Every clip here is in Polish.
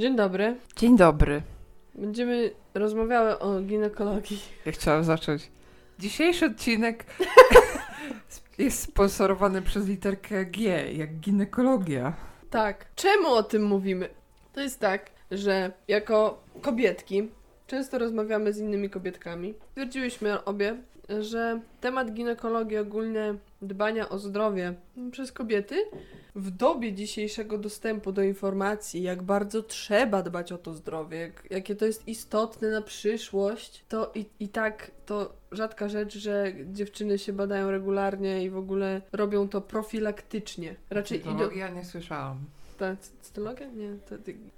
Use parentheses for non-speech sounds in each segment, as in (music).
Dzień dobry. Dzień dobry. Będziemy rozmawiały o ginekologii. Ja chciałam zacząć. Dzisiejszy odcinek (laughs) jest sponsorowany przez literkę G, jak ginekologia. Tak. Czemu o tym mówimy? To jest tak, że jako kobietki często rozmawiamy z innymi kobietkami. Stwierdziłyśmy obie, że temat ginekologii, ogólnie dbania o zdrowie przez kobiety, w dobie dzisiejszego dostępu do informacji, jak bardzo trzeba dbać o to zdrowie, jak, jakie to jest istotne na przyszłość, to i, i tak to rzadka rzecz, że dziewczyny się badają regularnie i w ogóle robią to profilaktycznie. Raczej idą. Cytologia nie słyszałam. Ta cy- cytologia? Nie, to,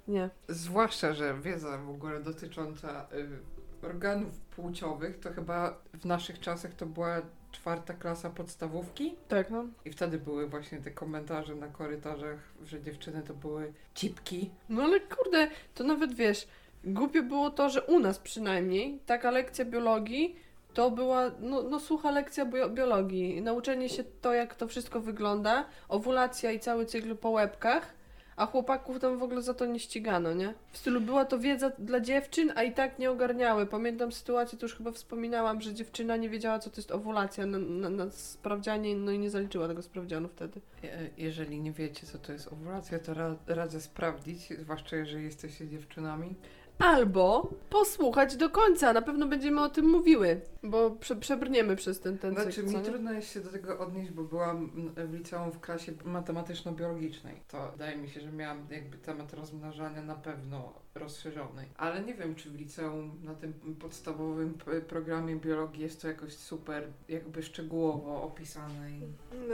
nie. Zwłaszcza, że wiedza w ogóle dotycząca y, organów płciowych, to chyba w naszych czasach to była czwarta klasa podstawówki. Tak, no. I wtedy były właśnie te komentarze na korytarzach, że dziewczyny to były cipki. No ale kurde, to nawet wiesz, głupie było to, że u nas przynajmniej taka lekcja biologii to była no, no sucha lekcja bio- biologii. Nauczenie się to, jak to wszystko wygląda, owulacja i cały cykl po łebkach, a chłopaków tam w ogóle za to nie ścigano, nie? W stylu była to wiedza dla dziewczyn, a i tak nie ogarniały. Pamiętam sytuację, to już chyba wspominałam, że dziewczyna nie wiedziała, co to jest owulacja na, na, na sprawdzianie, no i nie zaliczyła tego sprawdzianu wtedy. E, Jeżeli nie wiecie, co to jest owulacja, to ra- radzę sprawdzić, zwłaszcza jeżeli jesteście dziewczynami. Albo posłuchać do końca, na pewno będziemy o tym mówiły, bo prze, przebrniemy przez ten, ten Znaczy, cykl, mi nie? trudno jest się do tego odnieść, bo byłam w liceum w klasie matematyczno-biologicznej. To wydaje mi się, że miałam jakby temat rozmnażania na pewno rozszerzony. Ale nie wiem, czy w liceum na tym podstawowym programie biologii jest to jakoś super jakby szczegółowo opisane. I...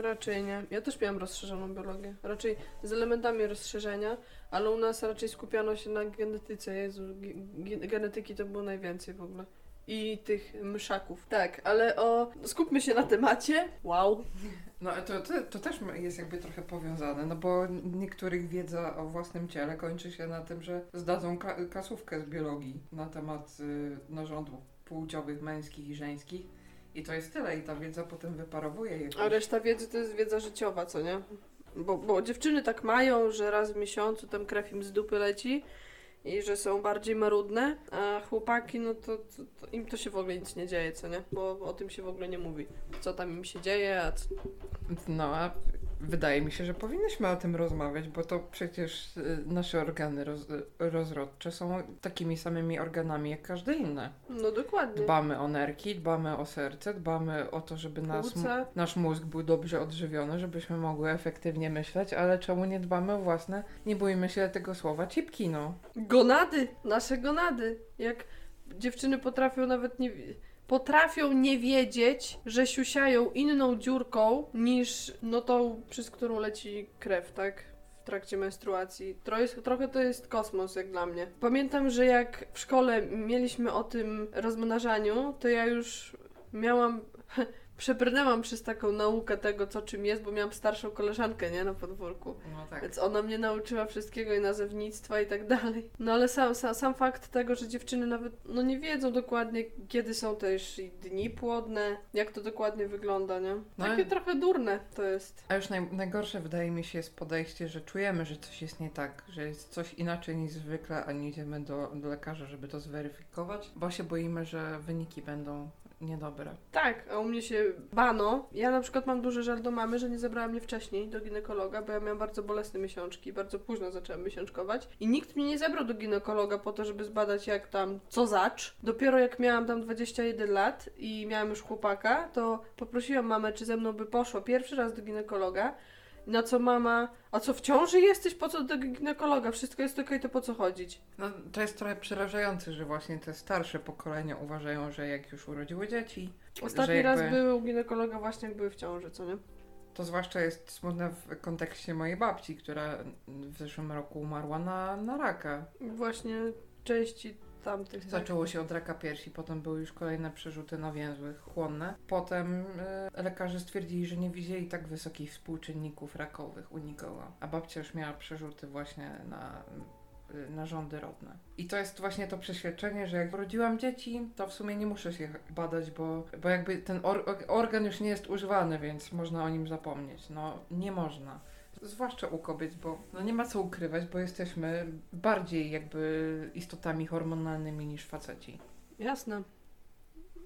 Raczej nie. Ja też miałam rozszerzoną biologię. Raczej z elementami rozszerzenia, ale u nas raczej skupiano się na genetyce. Jezu, ge- ge- genetyki to było najwięcej w ogóle. I tych myszaków. Tak, ale o... Skupmy się na temacie. Wow. No to, to, to też jest jakby trochę powiązane, no bo niektórych wiedza o własnym ciele kończy się na tym, że zdadzą ka- kasówkę z biologii na temat y, narządów płciowych, męskich i żeńskich. I to jest tyle i ta wiedza potem wyparowuje jakoś. A reszta wiedzy to jest wiedza życiowa, co nie? Bo, bo dziewczyny tak mają, że raz w miesiącu tam krew im z dupy leci i że są bardziej marudne, a chłopaki, no to, to, to im to się w ogóle nic nie dzieje, co nie? Bo o tym się w ogóle nie mówi. Co tam im się dzieje, a co... No a wydaje mi się, że powinnyśmy o tym rozmawiać, bo to przecież y, nasze organy roz, rozrodcze są takimi samymi organami jak każde inne. No dokładnie. Dbamy o nerki, dbamy o serce, dbamy o to, żeby nas, nasz mózg był dobrze odżywiony, żebyśmy mogły efektywnie myśleć, ale czemu nie dbamy o własne, nie bójmy się tego słowa, cipki, no. Gonady! Nasze gonady! Jak dziewczyny potrafią nawet nie... Potrafią nie wiedzieć, że siusiają inną dziurką niż no tą, przez którą leci krew, tak? W trakcie menstruacji. Trochę, trochę to jest kosmos, jak dla mnie. Pamiętam, że jak w szkole mieliśmy o tym rozmnażaniu, to ja już miałam. (laughs) Przebrnęłam przez taką naukę tego, co czym jest, bo miałam starszą koleżankę, nie? Na podwórku. No tak. Więc ona mnie nauczyła wszystkiego i nazewnictwa i tak dalej. No ale sam, sam, sam fakt tego, że dziewczyny nawet no nie wiedzą dokładnie, kiedy są też dni płodne, jak to dokładnie wygląda, nie? No Takie i- trochę durne to jest. A już naj, najgorsze wydaje mi się jest podejście, że czujemy, że coś jest nie tak, że jest coś inaczej niż zwykle, a nie idziemy do, do lekarza, żeby to zweryfikować, bo się boimy, że wyniki będą niedobre. Tak, a u mnie się bano. Ja na przykład mam duży żal do mamy, że nie zabrała mnie wcześniej do ginekologa, bo ja miałam bardzo bolesne miesiączki, bardzo późno zaczęłam miesiączkować i nikt mnie nie zabrał do ginekologa po to, żeby zbadać jak tam, co zacz. Dopiero jak miałam tam 21 lat i miałam już chłopaka, to poprosiłam mamę, czy ze mną by poszła pierwszy raz do ginekologa. Na co mama, a co w ciąży jesteś? Po co do ginekologa? Wszystko jest okej, to po co chodzić? No, to jest trochę przerażające, że właśnie te starsze pokolenia uważają, że jak już urodziły dzieci, Ostatni że raz jakby- były u ginekologa właśnie jak były w ciąży, co nie? to zwłaszcza jest smutne w kontekście mojej babci, która w zeszłym roku umarła na, na raka. Właśnie części tamtych. Zaczęło się od raka piersi, potem były już kolejne przerzuty na więzły chłonne. Potem e, lekarze stwierdzili, że nie widzieli tak wysokich współczynników rakowych u nikogo. A babcia już miała przerzuty właśnie na y, narządy rodne. I to jest właśnie to przeświadczenie, że jak urodziłam dzieci, to w sumie nie muszę się badać, bo, bo jakby ten or organ już nie jest używany, więc można o nim zapomnieć. No nie można. Zwłaszcza u kobiet, bo no nie ma co ukrywać, bo jesteśmy bardziej jakby istotami hormonalnymi niż faceci. Jasne.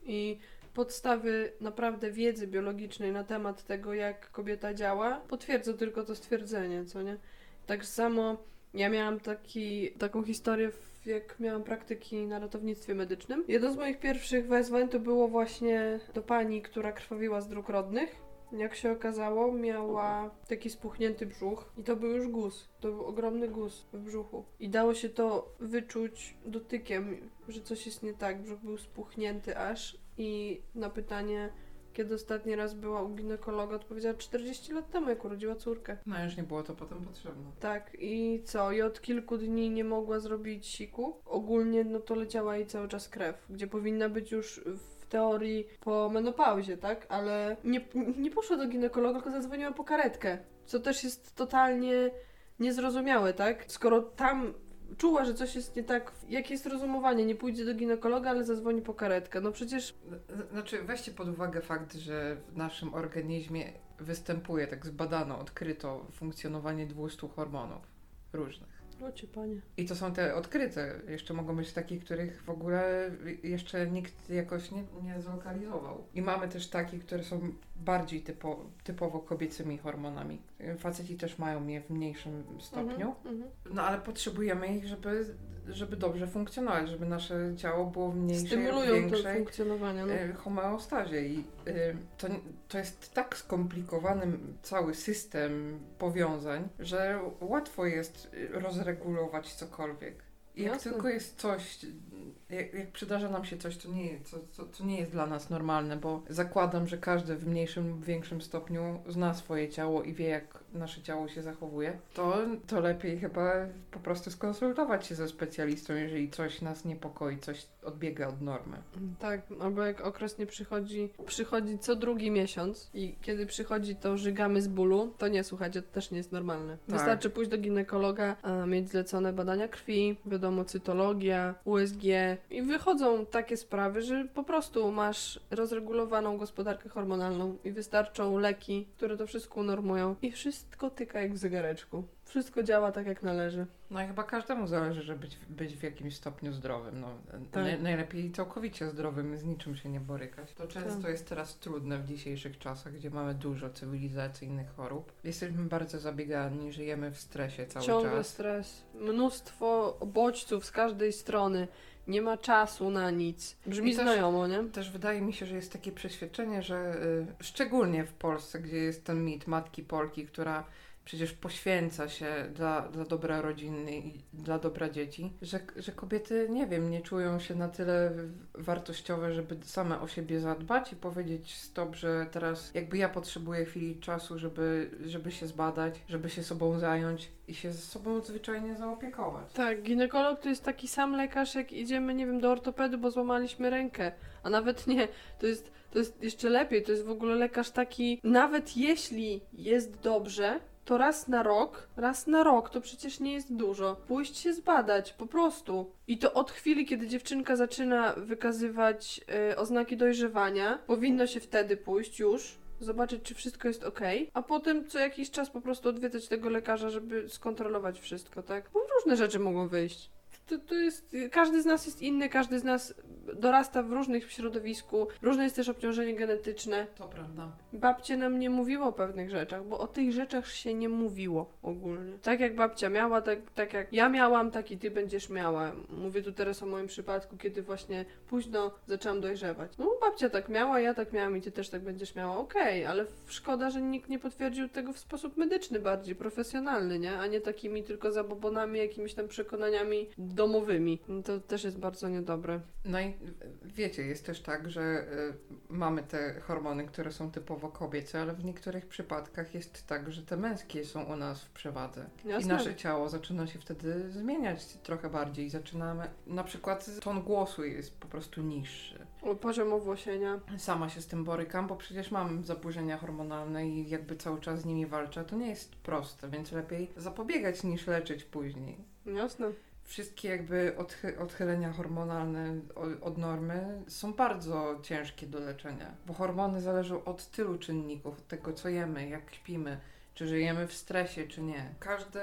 I podstawy naprawdę wiedzy biologicznej na temat tego, jak kobieta działa, potwierdzą tylko to stwierdzenie, co nie? Tak samo ja miałam taki, taką historię, jak miałam praktyki na ratownictwie medycznym. Jedno z moich pierwszych wezwań to było właśnie do pani, która krwawiła z dróg rodnych. Jak się okazało, miała taki spuchnięty brzuch i to był już guz. To był ogromny guz w brzuchu. I dało się to wyczuć dotykiem, że coś jest nie tak. Brzuch był spuchnięty aż i na pytanie, kiedy ostatni raz była u ginekologa, odpowiedziała 40 lat temu, jak urodziła córkę. No już nie było to potem potrzebne. Tak, i co? I od kilku dni nie mogła zrobić siku. Ogólnie no to leciała jej cały czas krew, gdzie powinna być już w teorii po menopauzie, tak? Ale nie, nie poszła do ginekologa, tylko zadzwoniła po karetkę. Co też jest totalnie niezrozumiałe, tak? Skoro tam czuła, że coś jest nie tak, jakie jest rozumowanie, nie pójdzie do ginekologa, ale zadzwoni po karetkę. No przecież Znaczy, weźcie pod uwagę fakt, że w naszym organizmie występuje, tak zbadano, odkryto funkcjonowanie 200 hormonów różnych. Panie. I to są te odkryte. Jeszcze mogą być takie, których w ogóle jeszcze nikt jakoś nie, nie zlokalizował. I mamy też takie, które są bardziej typo, typowo kobiecymi hormonami. Faceci też mają je w mniejszym stopniu. Mhm, mhm. No ale potrzebujemy ich, żeby, żeby dobrze funkcjonować, żeby nasze ciało było w mniejszej, Stymulują większej funkcjonowanie. No. e, homeostazie. I e, to, to jest tak skomplikowany cały system powiązań, że łatwo jest rozregulować cokolwiek. I Jak Jasne. tylko jest coś, jak, jak przydarza nam się coś, to nie, co, co, to nie jest dla nas normalne, bo zakładam, że każdy w mniejszym lub większym stopniu zna swoje ciało i wie, jak nasze ciało się zachowuje, to, to lepiej chyba po prostu skonsultować się ze specjalistą, jeżeli coś nas niepokoi, coś odbiega od normy. Tak, albo jak okres nie przychodzi, przychodzi co drugi miesiąc i kiedy przychodzi to żygamy z bólu, to nie, słuchajcie, to też nie jest normalne. Tak. Wystarczy pójść do ginekologa, a mieć zlecone badania krwi, wiadomo, cytologia, USG i wychodzą takie sprawy, że po prostu masz rozregulowaną gospodarkę hormonalną i wystarczą leki, które to wszystko unormują i wszystko tyka jak w zegareczku. Wszystko działa tak jak należy. No i chyba każdemu zależy, żeby być, być w jakimś stopniu zdrowym. No, Tak. naj, najlepiej całkowicie zdrowym, z niczym się nie borykać. To często Tak. jest teraz trudne w dzisiejszych czasach, gdzie mamy dużo cywilizacyjnych chorób. Jesteśmy bardzo zabiegani, żyjemy w stresie cały Ciągle czas. stres, mnóstwo bodźców z każdej strony, nie ma czasu na nic. Brzmi I też- znajomo, nie? Też wydaje mi się, że jest takie przeświadczenie, że y, szczególnie w Polsce, gdzie jest ten mit matki Polki, która przecież poświęca się dla, dla dobra rodziny i dla dobra dzieci, że, że kobiety, nie wiem, nie czują się na tyle wartościowe, żeby same o siebie zadbać i powiedzieć stop, że teraz jakby ja potrzebuję chwili czasu, żeby, żeby się zbadać, żeby się sobą zająć i się z sobą zwyczajnie zaopiekować. Tak, ginekolog to jest taki sam lekarz, jak idziemy, nie wiem, do ortopedy, bo złamaliśmy rękę. A nawet nie, to jest, to jest jeszcze lepiej, to jest w ogóle lekarz taki, nawet jeśli jest dobrze, to raz na rok, raz na rok, to przecież nie jest dużo. Pójść się zbadać, po prostu. I to od chwili, kiedy dziewczynka zaczyna wykazywać e, oznaki dojrzewania, powinno się wtedy pójść już, zobaczyć, czy wszystko jest ok, a potem co jakiś czas po prostu odwiedzać tego lekarza, żeby skontrolować wszystko, tak? Bo różne rzeczy mogą wyjść. To, to jest, każdy z nas jest inny, każdy z nas dorasta w różnych środowisku, różne jest też obciążenie genetyczne. To prawda. Babcie nam nie mówiło o pewnych rzeczach, bo o tych rzeczach się nie mówiło ogólnie. Tak jak babcia miała, tak, tak jak ja miałam, tak i ty będziesz miała. Mówię tu teraz o moim przypadku, kiedy właśnie późno zaczęłam dojrzewać. No babcia tak miała, ja tak miałam i ty też tak będziesz miała. Okej, ale szkoda, że nikt nie potwierdził tego w sposób medyczny, bardziej profesjonalny, nie? A nie takimi tylko zabobonami, jakimiś tam przekonaniami domowymi. To też jest bardzo niedobre. No i wiecie, jest też tak, że y, mamy te hormony, które są typowo kobiece, ale w niektórych przypadkach jest tak, że te męskie są u nas w przewadze. I Jasne. nasze ciało zaczyna się wtedy zmieniać trochę bardziej. Zaczynamy, na przykład ton głosu jest po prostu niższy. Poziom owłosienia. Sama się z tym borykam, bo przecież mam zaburzenia hormonalne i jakby cały czas z nimi walczę. To nie jest proste, więc lepiej zapobiegać niż leczyć później. Jasne. Wszystkie jakby odchy- odchylenia hormonalne od normy są bardzo ciężkie do leczenia, bo hormony zależą od tylu czynników, od tego co jemy, jak śpimy, czy żyjemy w stresie, czy nie. Każdy,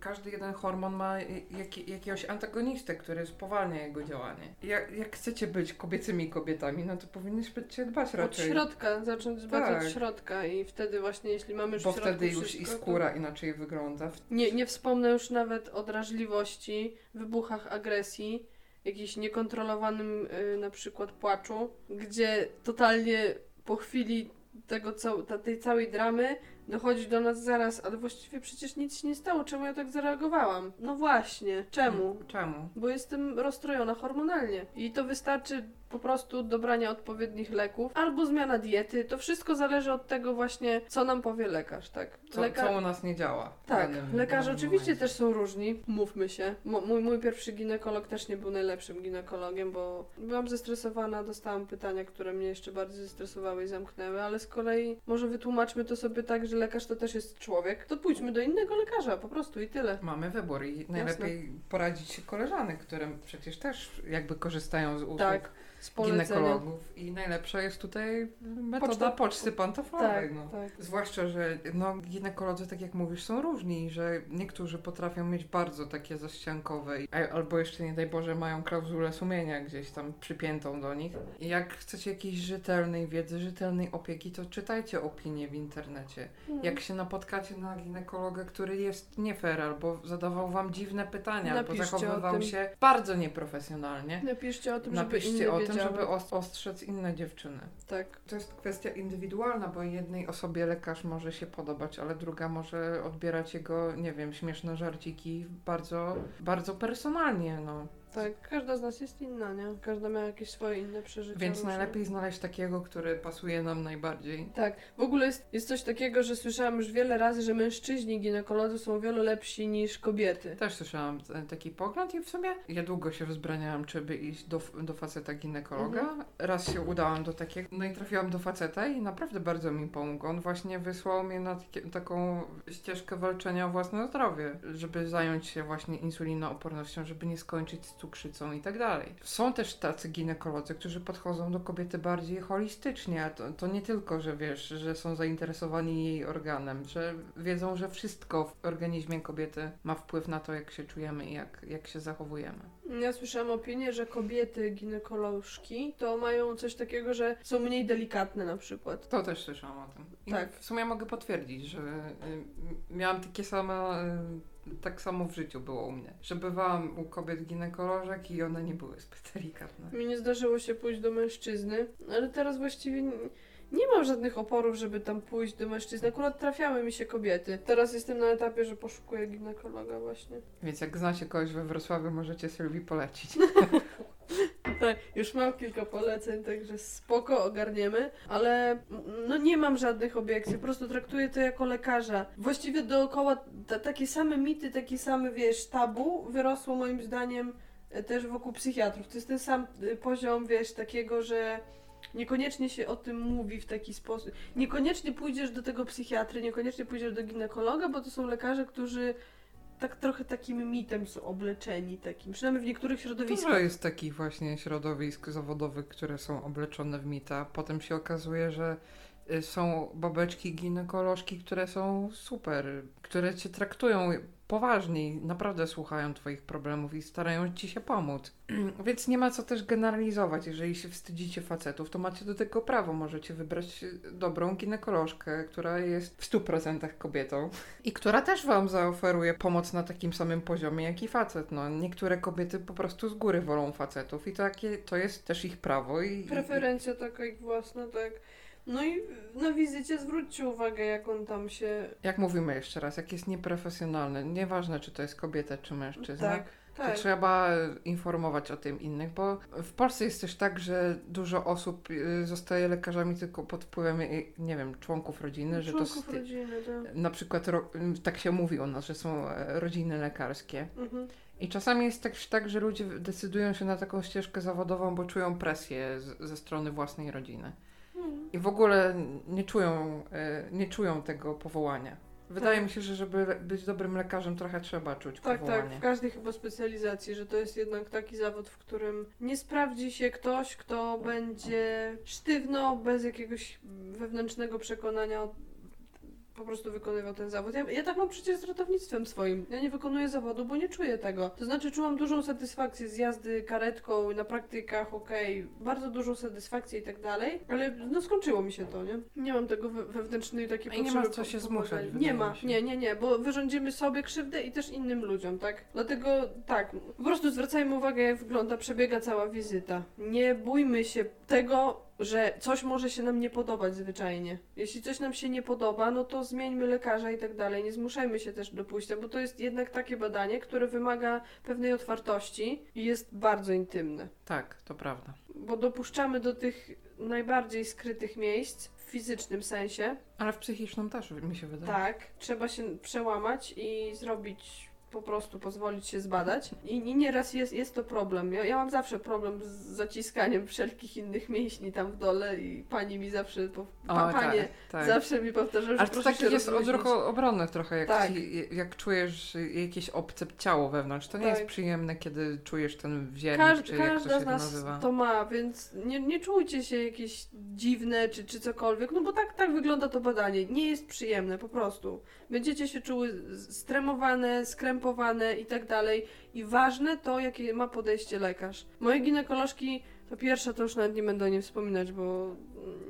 każdy jeden hormon ma jak, jakiegoś antagonistę, który spowalnia jego działanie. Jak, jak chcecie być kobiecymi kobietami, no to powinniście dbać raczej. Od środka, zacząć dbać tak. od środka i wtedy właśnie, jeśli mamy już Bo wtedy już i skóra to... inaczej wygląda. Nie, nie wspomnę już nawet o drażliwości, wybuchach agresji, jakimś niekontrolowanym yy, na przykład płaczu, gdzie totalnie po chwili tego, tej całej dramy dochodzi do nas zaraz, ale właściwie przecież nic się nie stało, czemu ja tak zareagowałam? No właśnie, czemu? Hmm, czemu? Bo jestem rozstrojona hormonalnie i to wystarczy po prostu dobrania odpowiednich leków albo zmiana diety. To wszystko zależy od tego właśnie, co nam powie lekarz, tak? Co, Leka... co u nas nie działa. Tak, lekarze oczywiście momencie. też są różni, mówmy się. mój, mój pierwszy ginekolog też nie był najlepszym ginekologiem, bo byłam zestresowana, dostałam pytania, które mnie jeszcze bardziej zestresowały i zamknęły, ale z kolei może wytłumaczmy to sobie tak, że lekarz to też jest człowiek, to pójdźmy do innego lekarza, po prostu i tyle. Mamy wybór i najlepiej Jasne. poradzić się koleżanek, które przecież też jakby korzystają z usług. Tak ginekologów. I najlepsza jest tutaj metoda Poczta... poczty pantoflowej. Tak, no. tak. Zwłaszcza, że no, ginekolodzy, tak jak mówisz, są różni, że niektórzy potrafią mieć bardzo takie zaściankowe, albo jeszcze nie daj Boże mają klauzulę sumienia gdzieś tam przypiętą do nich. I jak chcecie jakiejś rzetelnej wiedzy, rzetelnej opieki, to czytajcie opinie w internecie. Mhm. Jak się napotkacie na ginekologę, który jest nie fair, albo zadawał wam dziwne pytania, Napiszcie albo zachowywał się bardzo nieprofesjonalnie. Napiszcie o tym, Napiszcie żeby o tym, tym, żeby ostrzec inne dziewczyny. Tak. To jest kwestia indywidualna, bo jednej osobie lekarz może się podobać, ale druga może odbierać jego, nie wiem, śmieszne żarciki bardzo, bardzo personalnie, no. Tak, każda z nas jest inna, nie? Każda ma jakieś swoje inne przeżycia. Więc różne. najlepiej znaleźć takiego, który pasuje nam najbardziej. Tak. W ogóle jest, jest coś takiego, że słyszałam już wiele razy, że mężczyźni ginekolodzy są wiele lepsi niż kobiety. Też słyszałam taki pogląd i w sumie ja długo się wzbraniałam, czy by iść do, do faceta ginekologa. Mhm. Raz się udałam do takiego, no i trafiłam do faceta i naprawdę bardzo mi pomógł. On właśnie wysłał mnie na takie, taką ścieżkę walczenia o własne zdrowie, żeby zająć się właśnie insulinoopornością, żeby nie skończyć z cukrzycą i tak dalej. Są też tacy ginekolodzy, którzy podchodzą do kobiety bardziej holistycznie, a to, to nie tylko, że wiesz, że są zainteresowani jej organem, że wiedzą, że wszystko w organizmie kobiety ma wpływ na to, jak się czujemy i jak, jak się zachowujemy. Ja słyszałam opinię, że kobiety ginekolożki to mają coś takiego, że są mniej delikatne na przykład. To też słyszałam o tym. I tak. W sumie mogę potwierdzić, że y, miałam takie same y, tak samo w życiu było u mnie. Że bywałam u kobiet ginekolożek i one nie były zbyt delikatne. Mi nie zdarzyło się pójść do mężczyzny, ale teraz właściwie nie, mam żadnych oporów, żeby tam pójść do mężczyzny. Akurat trafiały mi się kobiety. Teraz jestem na etapie, że poszukuję ginekologa właśnie. Więc jak znacie kogoś we Wrocławiu, możecie Sylwii polecić. (laughs) tak, już mam kilka poleceń, także spoko, ogarniemy, ale no nie mam żadnych obiekcji, po prostu traktuję to jako lekarza. Właściwie dookoła takie same mity, takie same, wiesz, tabu wyrosło moim zdaniem e, też wokół psychiatrów. To jest ten sam e, poziom, wiesz, takiego, że niekoniecznie się o tym mówi w taki sposób. Niekoniecznie pójdziesz do tego psychiatry, niekoniecznie pójdziesz do ginekologa, bo to są lekarze, którzy tak trochę takim mitem są obleczeni, takim, przynajmniej w niektórych środowiskach. Dużo jest takich właśnie środowisk zawodowych, które są obleczone w mita. Potem się okazuje, że y, są babeczki ginekolożki, które są super, które cię traktują poważniej, naprawdę słuchają Twoich problemów i starają Ci się pomóc. (clears throat) Więc nie ma co też generalizować. Jeżeli się wstydzicie facetów, to macie do tego prawo. Możecie wybrać dobrą ginekolożkę, która jest w 100% kobietą i która też Wam zaoferuje pomoc na takim samym poziomie jak i facet. No, niektóre kobiety po prostu z góry wolą facetów i takie, to jest też ich prawo. I, Preferencja taka ich własna, tak. No i na wizycie zwróćcie uwagę, jak on tam się. Jak mówimy jeszcze raz, jak jest nieprofesjonalny, nieważne czy to jest kobieta czy mężczyzna. Tak. To tak. trzeba informować o tym innych, bo w Polsce jest też tak, że dużo osób y, zostaje lekarzami tylko pod wpływem, y, nie wiem, członków rodziny, członków że to rodziny, tak. na przykład tak się mówi u nas, że są e, rodziny lekarskie. Mhm. I czasami jest tak, tak, że ludzie decydują się na taką ścieżkę zawodową, bo czują presję z, ze strony własnej rodziny. I w ogóle nie czują, e, nie czują tego powołania. Wydaje tak. mi się, że żeby być dobrym lekarzem, trochę trzeba czuć tak, tak powołanie. Tak, w każdej chyba specjalizacji, że to jest jednak taki zawód, w którym nie sprawdzi się ktoś, kto będzie sztywno, bez jakiegoś wewnętrznego przekonania po prostu wykonywał ten zawód. Ja, ja tak mam przecież z ratownictwem swoim. Ja nie wykonuję zawodu, bo nie czuję tego. To znaczy czułam dużą satysfakcję z jazdy karetką na praktykach, okej, bardzo dużą satysfakcję i tak dalej, ale no skończyło mi się to, nie? Nie mam tego we, wewnętrznej takiej i nie potrzeby ma co się zmuszać, Nie ma, się. nie, nie, nie, bo wyrządzimy sobie krzywdę i też innym ludziom, tak? Dlatego tak, po prostu zwracajmy uwagę, jak wygląda, przebiega cała wizyta. Nie bójmy się tego, że coś może się nam nie podobać zwyczajnie. Jeśli coś nam się nie podoba, no to zmieńmy lekarza i tak dalej. Nie zmuszajmy się też do pójścia, bo to jest jednak takie badanie, które wymaga pewnej otwartości i jest bardzo intymne. Tak, to prawda. Bo dopuszczamy do tych najbardziej skrytych miejsc w fizycznym sensie. Ale w psychicznym też mi się wydaje. Tak, trzeba się przełamać i zrobić po prostu pozwolić się zbadać. I, i nieraz jest, jest to problem. Ja, ja mam zawsze problem z zaciskaniem wszelkich innych mięśni tam w dole i pani mi zawsze, po, pa, O, panie tak, tak. zawsze mi powtarza, że Ale to taki jest odruch obronny trochę, jak, Tak. ci, jak czujesz jakieś obce ciało wewnątrz. To nie Tak. jest przyjemne, kiedy czujesz ten wziernik, Każd, czy jak to się z nas nazywa. to ma, więc nie, nie czujcie się jakieś dziwne czy, czy cokolwiek, no bo tak, tak wygląda to badanie. Nie jest przyjemne, po prostu. Będziecie się czuły stremowane, skrępowane i tak dalej. I ważne to, jakie ma podejście lekarz. Moje ginekolożki, to pierwsza to już nawet nie będę o niej wspominać, bo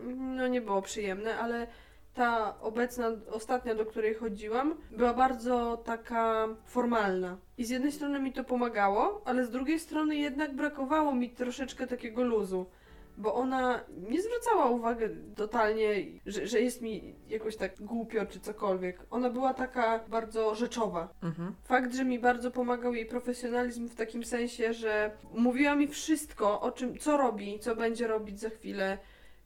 mm, no nie było przyjemne, ale ta obecna, ostatnia, do której chodziłam, była bardzo taka formalna. I z jednej strony mi to pomagało, ale z drugiej strony jednak brakowało mi troszeczkę takiego luzu. Bo ona nie zwracała uwagi totalnie, że, że jest mi jakoś tak głupio czy cokolwiek. Ona była taka bardzo rzeczowa. Mhm. Fakt, że mi bardzo pomagał jej profesjonalizm w takim sensie, że mówiła mi wszystko, o czym, co robi, co będzie robić za chwilę,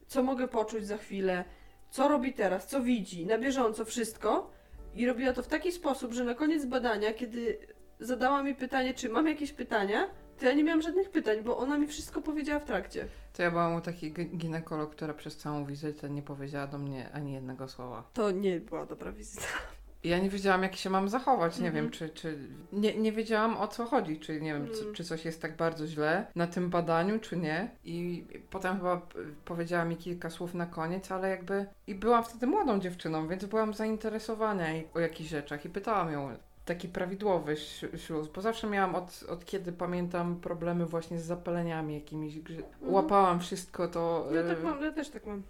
co mogę poczuć za chwilę, co robi teraz, co widzi, na bieżąco wszystko. I robiła to w taki sposób, że na koniec badania, kiedy zadała mi pytanie, czy mam jakieś pytania, to ja nie miałam żadnych pytań, bo ona mi wszystko powiedziała w trakcie. To ja byłam u takiej gi- ginekolog, która przez całą wizytę nie powiedziała do mnie ani jednego słowa. To nie była dobra wizyta. Ja nie wiedziałam, jak się mam zachować. Nie Mhm. wiem, czy. czy nie, nie wiedziałam o co chodzi. Czy nie wiem, co, Mm. czy coś jest tak bardzo źle na tym badaniu, czy nie. I potem chyba powiedziała mi kilka słów na koniec, ale jakby. I byłam wtedy młodą dziewczyną, więc byłam zainteresowana jej- o jakichś rzeczach i pytałam ją. Taki prawidłowy śluz, bo zawsze miałam od, od kiedy pamiętam problemy właśnie z zapaleniami jakimiś. Grzy... Łapałam wszystko to. Ja y, tak mam, ja też tak mam.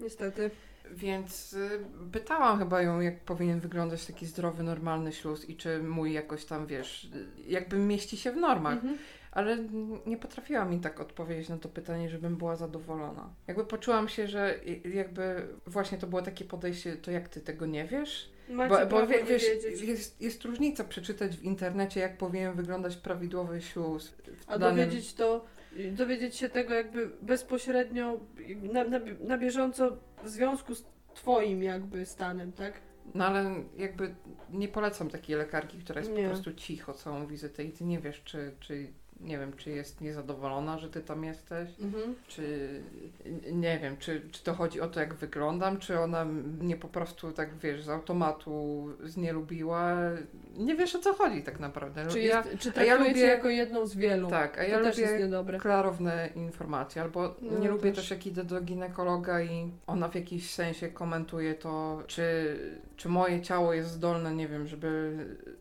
Niestety. Więc y, pytałam chyba ją, jak powinien wyglądać taki zdrowy, normalny śluz i czy mój jakoś tam, wiesz, jakby mieści się w normach. Mhm. Ale nie potrafiła mi tak odpowiedzieć na to pytanie, żebym była zadowolona. Jakby poczułam się, że jakby właśnie to było takie podejście, to jak ty tego nie wiesz? Macie Bo, bo wie, wiesz, jest, jest różnica przeczytać w internecie, jak powinien wyglądać prawidłowy w A danym- dowiedzieć to, dowiedzieć się tego jakby bezpośrednio, na, na, na bieżąco w związku z twoim jakby stanem, tak? No ale jakby nie polecam takiej lekarki, która jest Nie. po prostu cicho całą wizytę i ty nie wiesz, czy, czy nie wiem, czy jest niezadowolona, że ty tam jesteś, Mhm. czy nie wiem, czy, czy to chodzi o to, jak wyglądam, czy ona mnie po prostu tak, wiesz, z automatu znielubiła. Nie wiesz, o co chodzi tak naprawdę. Czy, ja, czy a ja traktuje lubię- jako jedną z wielu? tak, a to ja też jest lubię klarowne informacje, albo No, nie lubię też. też jak idę do ginekologa i ona w jakiś sensie komentuje to, czy, czy moje ciało jest zdolne, nie wiem, żeby,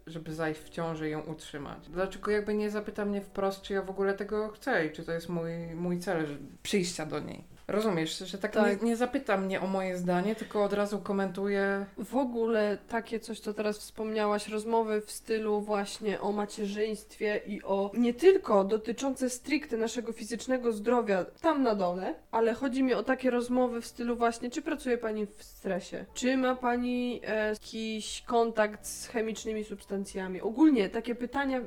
żeby zajść w ciąży i ją utrzymać. Dlaczego jakby nie zapyta mnie wprost, czy ja w ogóle tego chcę i czy to jest mój, mój cel przyjścia do niej. Rozumiesz, że tak, Tak. Nie, nie zapyta mnie o moje zdanie, tylko od razu komentuje. W ogóle takie coś, co teraz wspomniałaś, rozmowy w stylu właśnie o macierzyństwie i o nie tylko dotyczące stricte naszego fizycznego zdrowia tam na dole, ale chodzi mi o takie rozmowy w stylu właśnie, czy pracuje Pani w stresie, czy ma Pani e, jakiś kontakt z chemicznymi substancjami. Ogólnie takie pytania,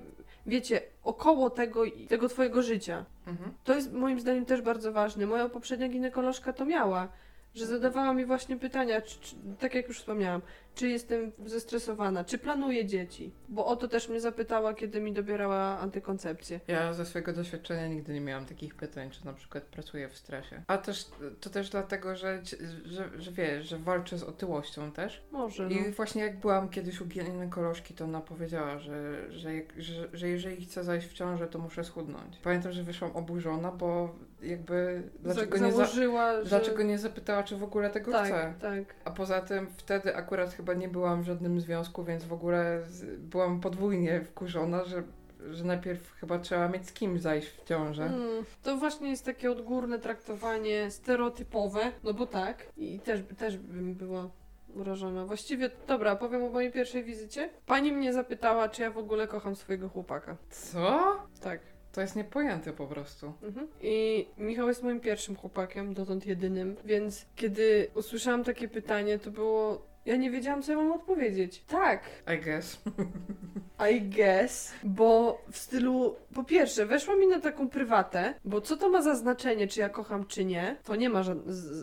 wiecie, około tego, i- tego Twojego życia. Mhm. To jest moim zdaniem też bardzo ważne. Moja poprzednia ginekolożka to miała, że zadawała mi właśnie pytania, czy, czy, tak jak już wspomniałam, czy jestem zestresowana, czy planuję dzieci. Bo o to też mnie zapytała, kiedy mi dobierała antykoncepcję. Ja ze swojego doświadczenia nigdy nie miałam takich pytań, czy na przykład pracuję w stresie. A też to też dlatego, że, że, że wiesz, że walczę z otyłością też. Może, no. I właśnie jak byłam kiedyś u ginekolożki, to ona powiedziała, że, że, że, że jeżeli chcę zajść w ciążę, to muszę schudnąć. Pamiętam, że wyszłam oburzona, bo jakby dlaczego, nie, za, założyła, że... dlaczego nie zapytała, czy w ogóle tego tak, chce. tak. A poza tym wtedy akurat chyba nie byłam w żadnym związku, więc w ogóle byłam podwójnie wkurzona, że, że najpierw chyba trzeba mieć z kim zajść w ciążę. Mm, to właśnie jest takie odgórne traktowanie stereotypowe, no bo tak. I też, też bym była urażona. Właściwie, dobra, powiem o mojej pierwszej wizycie. Pani mnie zapytała, czy ja w ogóle kocham swojego chłopaka. Co? Tak. To jest niepojęte po prostu. Mhm. I Michał jest moim pierwszym chłopakiem, dotąd jedynym, więc kiedy usłyszałam takie pytanie, to było. Ja nie wiedziałam, co ja mam odpowiedzieć. Tak, I guess. I guess, bo w stylu, po pierwsze, weszła mi na taką prywatę, bo co to ma za znaczenie, czy ja kocham, czy nie, to nie ma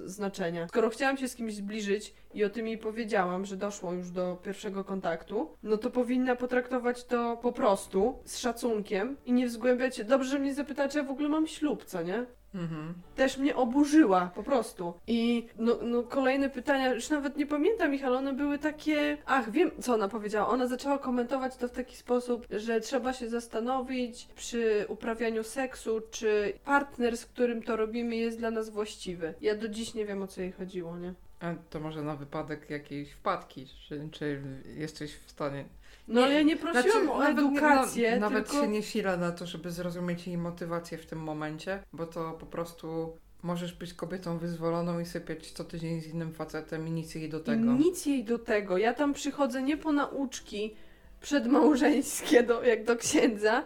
znaczenia. Skoro chciałam się z kimś zbliżyć i o tym jej powiedziałam, że doszło już do pierwszego kontaktu, no to powinna potraktować to po prostu, z szacunkiem i nie wzgłębiać się. Dobrze, że mnie zapytała, czy ja w ogóle mam ślub, co nie? Mhm. też mnie oburzyła, po prostu. I no, no kolejne pytania, już nawet nie pamiętam ich, ale one były takie... Ach, wiem, co ona powiedziała. Ona zaczęła komentować to w taki sposób, że trzeba się zastanowić przy uprawianiu seksu, czy partner, z którym to robimy, jest dla nas właściwy. Ja do dziś nie wiem, o co jej chodziło, nie? A to może na wypadek jakiejś wpadki, czy, czy jesteś w stanie... No ale ja nie prosiłam o nawet nie- edukację, na, Nawet tylko... się nie sila na to, żeby zrozumieć jej motywację w tym momencie, bo to po prostu możesz być kobietą wyzwoloną i sypiać co tydzień z innym facetem i nic jej do tego. Nic jej do tego. Ja tam przychodzę nie po nauczki przedmałżeńskie, do, jak do księdza,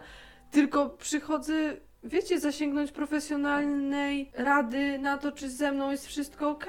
tylko przychodzę, wiecie, zasięgnąć profesjonalnej rady na to, czy ze mną jest wszystko ok.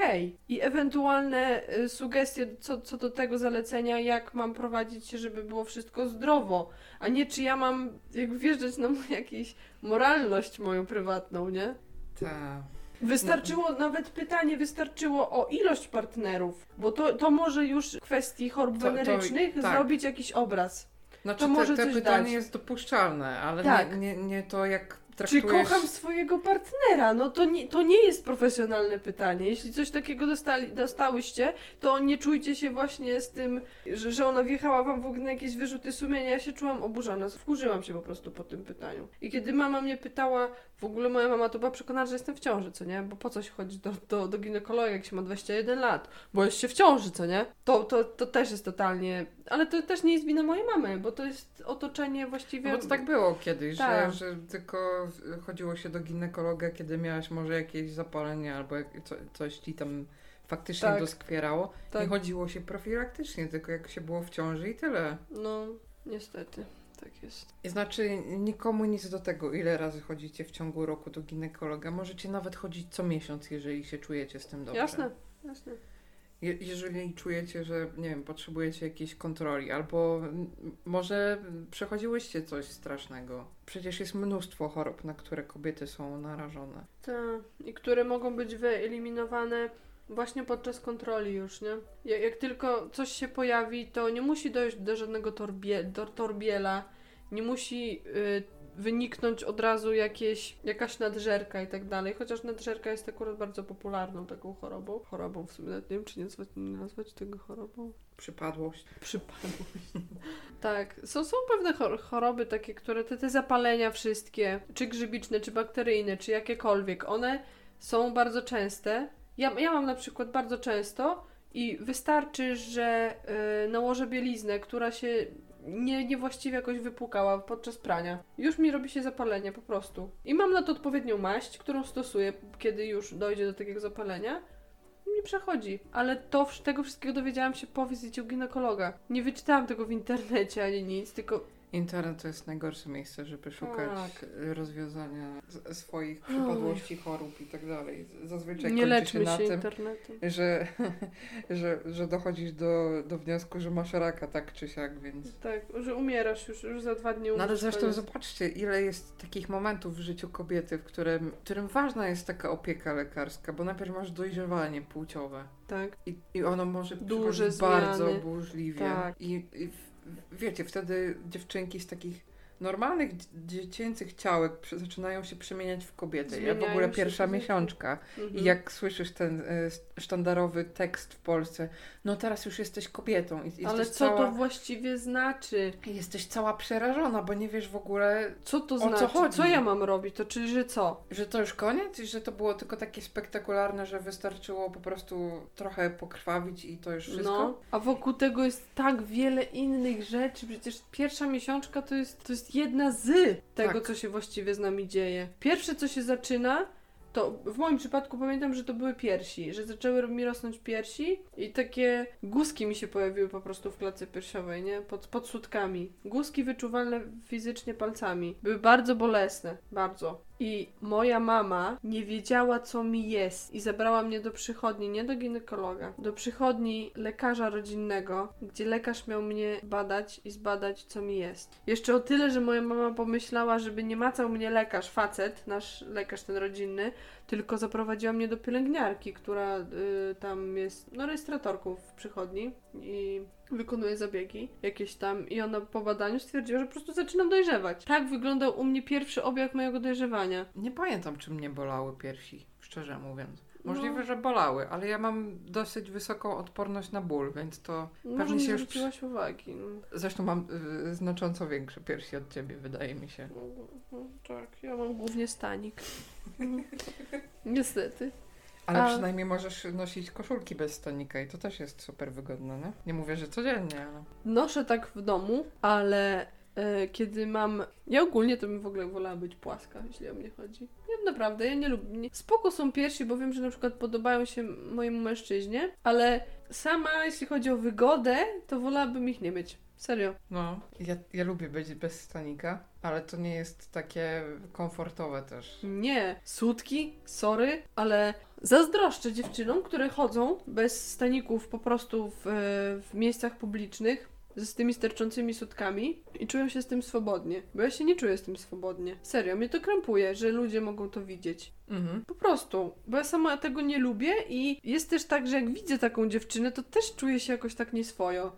I ewentualne y, sugestie co, co do tego zalecenia, jak mam prowadzić się, żeby było wszystko zdrowo, a nie czy ja mam jakby wjeżdżać na jakąś moralność moją prywatną, nie? Ta. Wystarczyło, nawet pytanie wystarczyło o ilość partnerów, bo to, to może już w kwestii chorób To- to- wenerycznych tak. zrobić jakiś obraz. Znaczy To te, może te coś pytanie dać. jest dopuszczalne, ale Tak. nie, nie, nie to jak Czy traktujesz... kocham swojego partnera? No to nie, to nie jest profesjonalne pytanie. Jeśli coś takiego dostali, dostałyście, to nie czujcie się właśnie z tym, że, że ona wjechała wam w ogóle na jakieś wyrzuty sumienia. Ja się czułam oburzona, wkurzyłam się po prostu po tym pytaniu. I kiedy mama mnie pytała, w ogóle moja mama to była przekonana, że jestem w ciąży, co nie? Bo po co się chodzi do, do, do ginekologa, jak się ma 21 lat? Bo jest się w ciąży, co nie? To, to, to też jest totalnie... Ale to też nie jest wina mojej mamy, bo to jest otoczenie właściwie... No bo to tak było kiedyś, Tak. że, że tylko chodziło się do ginekologa, kiedy miałaś może jakieś zapalenie albo coś ci tam faktycznie Tak. doskwierało. Tak. Nie chodziło się profilaktycznie, tylko jak się było w ciąży i tyle. No, niestety, tak jest. Znaczy nikomu nic do tego, ile razy chodzicie w ciągu roku do ginekologa. Możecie nawet chodzić co miesiąc, jeżeli się czujecie z tym dobrze. Jasne, jasne. Je- jeżeli czujecie, że nie wiem, potrzebujecie jakiejś kontroli, albo może przechodziłyście coś strasznego. Przecież jest mnóstwo chorób, na które kobiety są narażone. Tak, i które mogą być wyeliminowane właśnie podczas kontroli już, nie? Jak, jak tylko coś się pojawi, to nie musi dojść do żadnego torbie, do torbiela, nie musi y, wyniknąć od razu jakieś, jakaś nadżerka i tak dalej, chociaż nadżerka jest akurat bardzo popularną taką chorobą. Chorobą w sumie, nawet nie wiem, czy nie nazwać, nie nazwać tego chorobą. Przypadłość. Przypadłość. (laughs) tak, są, są pewne chor- choroby takie, które te, te zapalenia wszystkie, czy grzybiczne, czy bakteryjne, czy jakiekolwiek, one są bardzo częste. Ja, ja mam na przykład bardzo często i wystarczy, że y, nałożę bieliznę, która się nie, niewłaściwie jakoś wypłukała podczas prania. Już mi robi się zapalenie po prostu. I mam na to odpowiednią maść, którą stosuję, kiedy już dojdzie do takiego zapalenia nie przechodzi. Ale to, tego wszystkiego dowiedziałam się po wizycie u ginekologa. Nie wyczytałam tego w internecie ani nic, tylko Internet to jest najgorsze miejsce, żeby szukać Tak. rozwiązania swoich przypadłości, chorób i tak dalej. Zazwyczaj nie kończy się na się tym, internetem. że, (laughs) że, że dochodzisz do, do wniosku, że masz raka, tak czy siak, więc... Tak, że umierasz już, już za dwa dni No ale zresztą koniec. zobaczcie, ile jest takich momentów w życiu kobiety, w którym, w którym ważna jest taka opieka lekarska, bo najpierw masz dojrzewanie płciowe Tak, i, i ono może Duże bardzo burzliwie. Tak. I, i w, wiecie, wtedy dziewczynki z takich normalnych dzie- dziecięcych ciałek zaczynają się przemieniać w kobiety. Ja w Zmieniają ogóle pierwsza miesiączka. Mhm. I jak słyszysz ten y, sztandarowy tekst w Polsce, no teraz już jesteś kobietą. I Ale co cała, to właściwie znaczy? Jesteś cała przerażona, bo nie wiesz w ogóle, Co to O co znaczy? chodzi? Co ja mam robić? To czyli, że co? że to już koniec i że to było tylko takie spektakularne, że wystarczyło po prostu trochę pokrwawić i to już wszystko. No, a wokół tego jest tak wiele innych rzeczy. Przecież pierwsza miesiączka to jest, to jest jedna z tego, Tak. co się właściwie z nami dzieje. Pierwsze, co się zaczyna, to w moim przypadku pamiętam, że to były piersi, że zaczęły mi rosnąć piersi i takie guzki mi się pojawiły po prostu w klatce piersiowej, nie? Pod, pod sutkami. Guzki wyczuwalne fizycznie palcami. Były bardzo bolesne, bardzo. I moja mama nie wiedziała, co mi jest, i zabrała mnie do przychodni, nie do ginekologa, do przychodni lekarza rodzinnego, gdzie lekarz miał mnie badać i zbadać, co mi jest. Jeszcze o tyle, że moja mama pomyślała, żeby nie macał mnie lekarz, facet, nasz lekarz ten rodzinny, tylko zaprowadziła mnie do pielęgniarki, która y, tam jest, no, rejestratorką w przychodni i wykonuje zabiegi jakieś tam i ona po badaniu stwierdziła, że po prostu zaczynam dojrzewać. Tak wyglądał u mnie pierwszy objaw mojego dojrzewania. Nie pamiętam, czy mnie bolały piersi, szczerze mówiąc. Możliwe, No. że bolały, ale ja mam dosyć wysoką odporność na ból, więc to Może pewnie nie się już... zwróciłaś uwagi. No. Zresztą mam y, znacząco większe piersi od ciebie, wydaje mi się. No, tak, ja mam głównie stanik. (laughs) Niestety. Ale A- przynajmniej możesz nosić koszulki bez stanika i to też jest super wygodne, nie? Nie mówię, że codziennie, ale... Noszę tak w domu, ale e, kiedy mam. Ja ogólnie to bym w ogóle wolała być płaska, jeśli o mnie chodzi. Nie, naprawdę, ja nie lubię. Nie. Spoko są piersi, bo wiem, że na przykład podobają się mojemu mężczyźnie, ale sama, jeśli chodzi o wygodę, to wolałabym ich nie mieć. Serio. No, ja, ja lubię być bez stanika, ale to nie jest takie komfortowe też. Nie, sutki, sorry, ale zazdroszczę dziewczynom, które chodzą bez staników po prostu w, w miejscach publicznych z tymi sterczącymi sutkami i czują się z tym swobodnie. Bo ja się nie czuję z tym swobodnie. Serio, mnie to krępuje, że ludzie mogą to widzieć. Mhm. Po prostu, bo ja sama tego nie lubię i jest też tak, że jak widzę taką dziewczynę, to też czuję się jakoś tak nieswojo.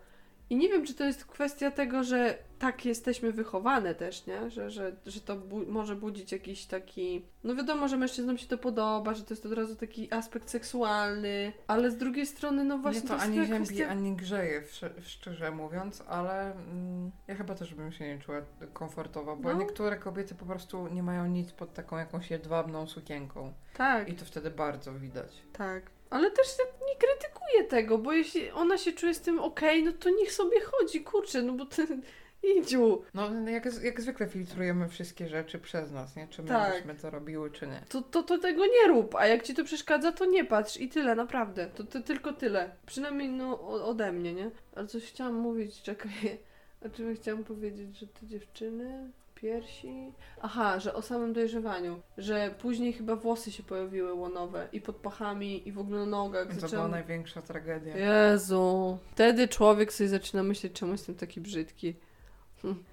I nie wiem, czy to jest kwestia tego, że tak jesteśmy wychowane też, nie? Że, że, że to bu- może budzić jakiś taki... No wiadomo, że mężczyznom się to podoba, że to jest od razu taki aspekt seksualny, ale z drugiej strony, no właśnie Mnie to jest ani ziębi, kwestia... ani grzeje, szczerze mówiąc, ale mm, ja chyba też bym się nie czuła komfortowo, bo No. niektóre kobiety po prostu nie mają nic pod taką jakąś jedwabną sukienką Tak. i to wtedy bardzo widać. Tak. Ale też nie krytykuję tego, bo jeśli ona się czuje z tym okej, no to niech sobie chodzi, kurczę, no bo ty... (laughs) Idziu. No, jak, jak zwykle filtrujemy wszystkie rzeczy przez nas, nie? Czy my Tak. byśmy to robiły, czy nie. To, to, to tego nie rób, a jak ci to przeszkadza, to nie patrz i tyle, naprawdę. To, to tylko tyle. Przynajmniej no ode mnie, nie? Ale coś chciałam mówić, czekaj. (laughs) O czym chciałam powiedzieć, że te dziewczyny, piersi... Aha, że o samym dojrzewaniu. Że później chyba włosy się pojawiły łonowe i pod pachami i w ogóle na nogach. To była największa tragedia. Jezu. Wtedy człowiek sobie zaczyna myśleć, czemu jestem taki brzydki. Hm.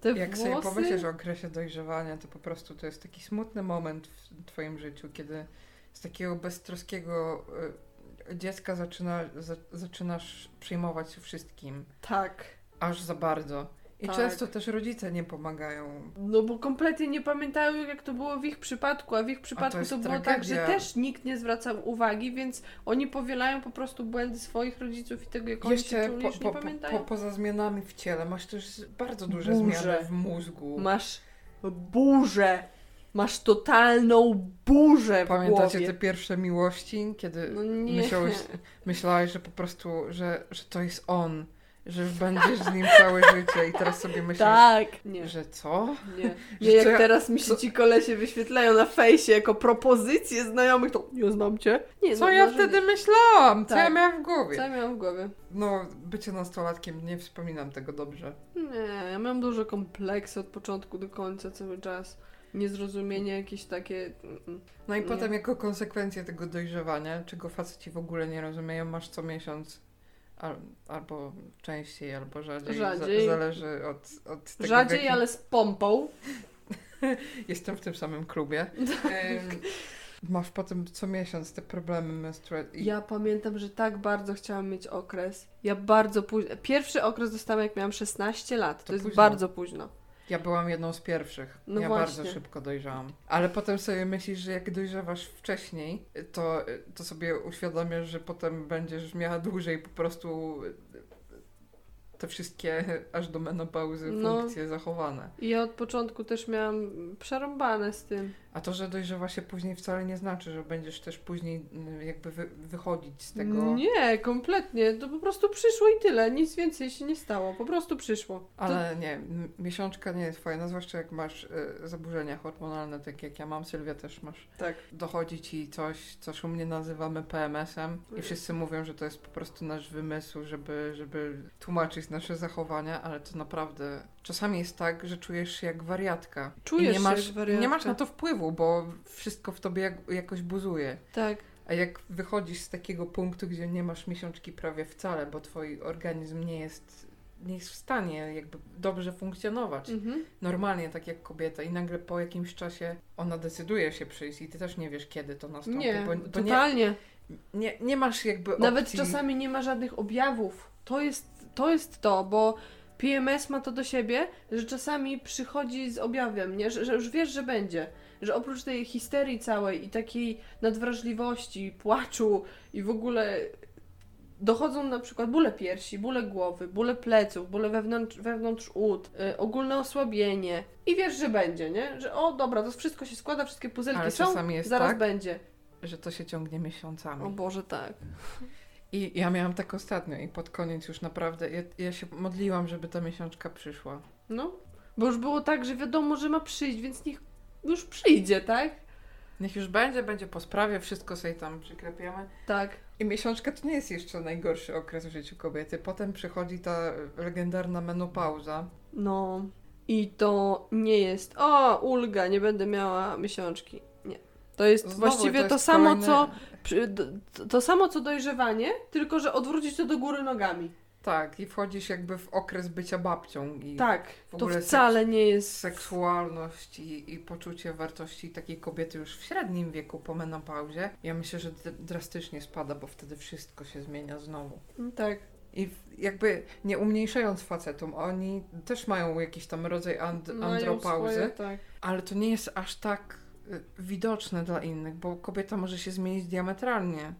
Te Jak włosy... sobie pomyślisz o okresie dojrzewania, to po prostu to jest taki smutny moment w twoim życiu, kiedy z takiego beztroskiego y, dziecka zaczyna, za, zaczynasz przejmować się wszystkim. Tak. Aż za bardzo. I Tak. często też rodzice nie pomagają. No bo kompletnie nie pamiętają, jak to było w ich przypadku, a w ich przypadku to, jest było tak, że też nikt nie zwracał uwagi, więc oni powielają po prostu błędy swoich rodziców i tego, jak oni się Jeszcze czuli, po, po, nie pamiętają. po, poza zmianami w ciele masz też bardzo duże Burzę. zmiany w mózgu. Masz burzę. Masz totalną burzę w Pamiętacie głowie. te pierwsze miłości, kiedy No myślałeś, myślałaś, że po prostu, że, że to jest on, że będziesz z nim całe życie i teraz sobie myślisz, Tak. Nie. że co? Nie, Że nie jak ja- teraz mi się co- ci kolesie wyświetlają na fejsie jako propozycje znajomych, to nie znam cię. Nie, Co no, ja wtedy nie. myślałam? Co Tak. ja miałam w głowie? Co ja miałam w głowie? No, bycie nastolatkiem, nie wspominam tego dobrze. Nie, ja miałam dużo kompleksy od początku do końca cały czas. Niezrozumienie jakieś takie... mm, No i Nie. potem jako konsekwencję tego dojrzewania, czego faceci w ogóle nie rozumieją, masz co miesiąc al, albo częściej, albo rzadziej. Rzadziej. Za, zależy od, od tego, Rzadziej, jakim- ale z pompą. (laughs) Jestem w tym samym klubie. (laughs) Em, masz potem co miesiąc te problemy menstruacyjne. Ja pamiętam, że tak bardzo chciałam mieć okres. Ja bardzo późno... Pierwszy okres dostałam jak miałam 16 lat. To, To jest późno. bardzo późno. Ja byłam jedną z pierwszych. No ja właśnie. bardzo szybko dojrzałam. Ale potem sobie myślisz, że jak dojrzewasz wcześniej, to, to sobie uświadamiasz, że potem będziesz miała dłużej po prostu te wszystkie aż do menopauzy No. funkcje zachowane. I ja od początku też miałam przerąbane z tym. A to, że dojrzewa się później wcale nie znaczy, że będziesz też później y, jakby wy, wychodzić z tego. Nie, kompletnie. To po prostu przyszło i tyle. Nic więcej się nie stało. Po prostu przyszło. To- Ale nie, miesiączka nie jest fajna, zwłaszcza jak masz y, zaburzenia hormonalne, tak jak ja mam, Sylwia też masz. Tak. Dochodzi ci coś, co szumnie nazywamy PMS-em i wszyscy mówią, że to jest po prostu nasz wymysł, żeby, żeby tłumaczyć nasze zachowania, ale to naprawdę czasami jest tak, że czujesz się jak wariatka. Czujesz nie się masz, jak wariatka. nie masz na to wpływu, bo wszystko w tobie jak, jakoś buzuje. Tak. A jak wychodzisz z takiego punktu, gdzie nie masz miesiączki prawie wcale, bo twój organizm nie jest, nie jest w stanie jakby dobrze funkcjonować. Mhm. Normalnie, tak jak kobieta i nagle po jakimś czasie ona decyduje się przyjść i ty też nie wiesz, kiedy to nastąpi, Nie, bo, bo nie, totalnie. nie, nie masz jakby Nawet opcji. czasami nie ma żadnych objawów. To jest, to jest to, bo PMS ma to do siebie, że czasami przychodzi z objawem, nie? Że, że już wiesz, że będzie. Że oprócz tej histerii całej i takiej nadwrażliwości, płaczu i w ogóle dochodzą na przykład bóle piersi, bóle głowy, bóle pleców, bóle wewnątrz, wewnątrz ud, y, ogólne osłabienie i wiesz, że będzie, nie? Że o dobra, to wszystko się składa, wszystkie puzelki Ale są, czasami jest zaraz tak, będzie. że to się ciągnie miesiącami. O Boże, tak. I ja miałam tak ostatnio i pod koniec już naprawdę, ja, ja się modliłam, żeby ta miesiączka przyszła. No, bo już było tak, że wiadomo, że ma przyjść, więc niech już przyjdzie, tak? Niech już będzie, będzie po sprawie, wszystko sobie tam przyklepiamy. Tak. I miesiączka to nie jest jeszcze najgorszy okres w życiu kobiety. Potem przychodzi ta legendarna menopauza. No. I to nie jest, o, ulga, nie będę miała miesiączki. To jest Znowu właściwie to, jest samo, kolejny- co to samo, co dojrzewanie, tylko że odwrócić to do góry nogami. Tak, i wchodzisz jakby w okres bycia babcią i Tak, w to wcale nie jest... seksualność i, i poczucie wartości takiej kobiety już w średnim wieku po menopauzie. Ja myślę, że drastycznie spada, bo wtedy wszystko się zmienia znowu. Tak. I jakby nie umniejszając facetom, oni też mają jakiś tam rodzaj and- andropauzy, swoje, tak. ale to nie jest aż tak widoczne dla innych, bo kobieta może się zmienić diametralnie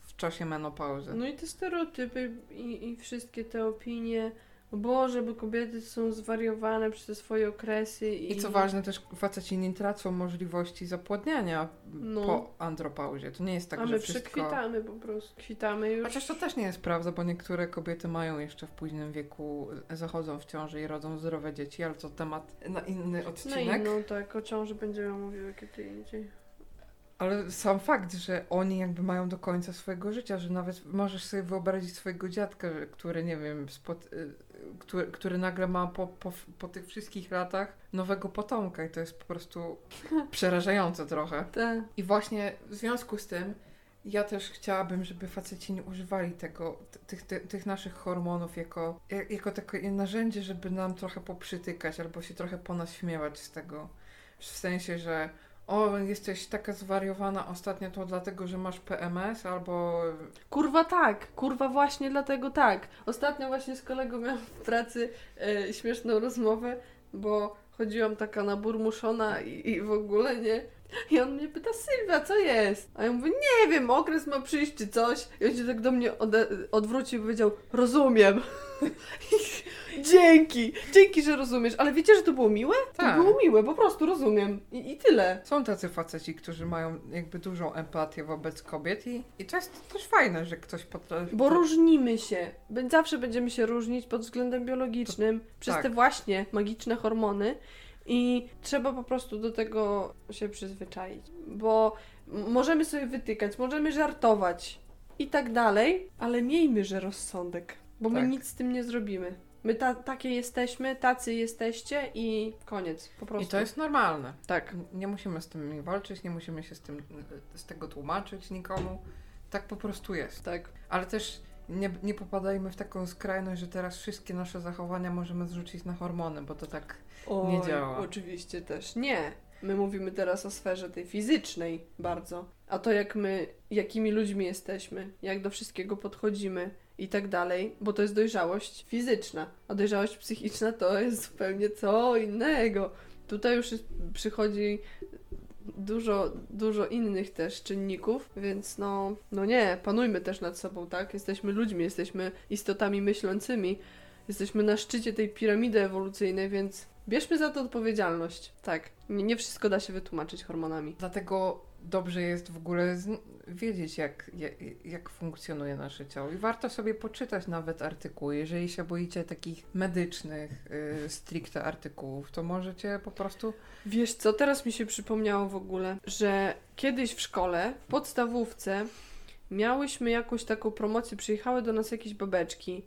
w czasie menopauzy. No i te stereotypy i, i wszystkie te opinie, o Boże, bo kobiety są zwariowane przez te swoje okresy i... I co ważne, też faceci nie tracą możliwości zapłodniania No. po andropauzie. To nie jest tak, A że my wszystko... przekwitamy po prostu, kwitamy już. Chociaż to też nie jest prawda, bo niektóre kobiety mają jeszcze w późnym wieku, zachodzą w ciąży i rodzą zdrowe dzieci, ale to temat na inny No odcinek. i no tak, o ciąży będziemy mówiły kiedy indziej. Ale sam fakt, że oni jakby mają do końca swojego życia, że nawet możesz sobie wyobrazić swojego dziadka, który, nie wiem, spod, y, który, który nagle ma po, po, po tych wszystkich latach nowego potomka i to jest po prostu (laughs) przerażające trochę. Tak. I właśnie w związku z tym ja też chciałabym, żeby faceci nie używali tego, tych, tych, tych naszych hormonów jako, jak- jako takie narzędzie, żeby nam trochę poprzytykać albo się trochę ponaśmiewać z tego. W sensie, że o, jesteś taka zwariowana ostatnio to dlatego, że masz PMS albo Kurwa tak, kurwa właśnie dlatego tak. Ostatnio właśnie z kolegą miałam w pracy e, śmieszną rozmowę, bo chodziłam taka naburmuszona i, i w ogóle nie. I on mnie pyta, Sylwia, co jest? A ja mówię, nie wiem, okres ma przyjść czy coś. I on się tak do mnie odwrócił i powiedział, rozumiem. (laughs) Dzięki, dzięki, że rozumiesz. Ale wiecie, że to było miłe? Tak. To było miłe, po prostu rozumiem. I, i tyle. są tacy faceci, którzy mają jakby dużą empatię wobec kobiet i, i to jest też fajne, że ktoś potrafi... Bo różnimy się. Zawsze będziemy się różnić pod względem biologicznym przez tak. te właśnie magiczne hormony. I trzeba po prostu do tego się przyzwyczaić. Bo możemy sobie wytykać, możemy żartować i tak dalej, ale miejmy, że rozsądek. Bo my Tak. nic z tym nie zrobimy. My ta, takie jesteśmy, tacy jesteście i koniec. Po prostu. I to jest normalne. tak. Nie musimy z tym walczyć, nie musimy się z tym z tego tłumaczyć nikomu. Tak po prostu jest. Tak. Ale też nie, nie popadajmy w taką skrajność, że teraz wszystkie nasze zachowania możemy zrzucić na hormony, bo to tak Oj, Nie działa. Oczywiście też nie. My mówimy teraz o sferze tej fizycznej bardzo. A to jak my, jakimi ludźmi jesteśmy, jak do wszystkiego podchodzimy, i tak dalej, bo to jest dojrzałość fizyczna, a dojrzałość psychiczna to jest zupełnie co innego. Tutaj już przychodzi dużo, dużo innych też czynników, więc no, no nie, panujmy też nad sobą, tak? Jesteśmy ludźmi, jesteśmy istotami myślącymi, jesteśmy na szczycie tej piramidy ewolucyjnej, więc bierzmy za to odpowiedzialność. Tak, nie, nie wszystko da się wytłumaczyć hormonami. Dlatego dobrze jest w ogóle wiedzieć, jak, jak, jak funkcjonuje nasze ciało. I warto sobie poczytać nawet artykuły. Jeżeli się boicie takich medycznych, yy, stricte artykułów, to możecie po prostu. Wiesz co, teraz mi się przypomniało w ogóle, że kiedyś w szkole, w podstawówce, miałyśmy jakąś taką promocję, przyjechały do nas jakieś babeczki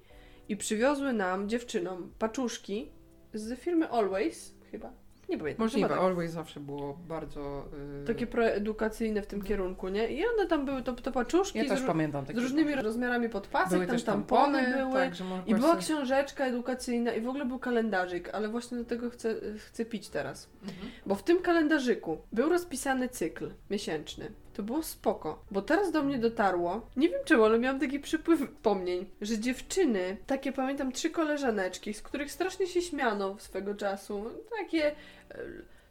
i przywiozły nam, dziewczynom, paczuszki z firmy Always, chyba. Nie pamiętam. Możliwe, tak. Always zawsze było bardzo. Yy... Takie proedukacyjne w tym kierunku, nie? I one tam były, to, to paczuszki Ja też z, pamiętam z różnymi rozmiarami podpasek, były tam tampony, tampony, były. tak, że I była sobie- książeczka edukacyjna i w ogóle był kalendarzyk, ale właśnie do tego chcę, chcę pić teraz. Mhm. Bo w tym kalendarzyku był rozpisany cykl miesięczny. To było spoko, bo teraz do mnie dotarło, nie wiem czemu, ale miałam taki przypływ wspomnień, że dziewczyny, takie pamiętam trzy koleżaneczki, z których strasznie się śmiano swego czasu, takie, e,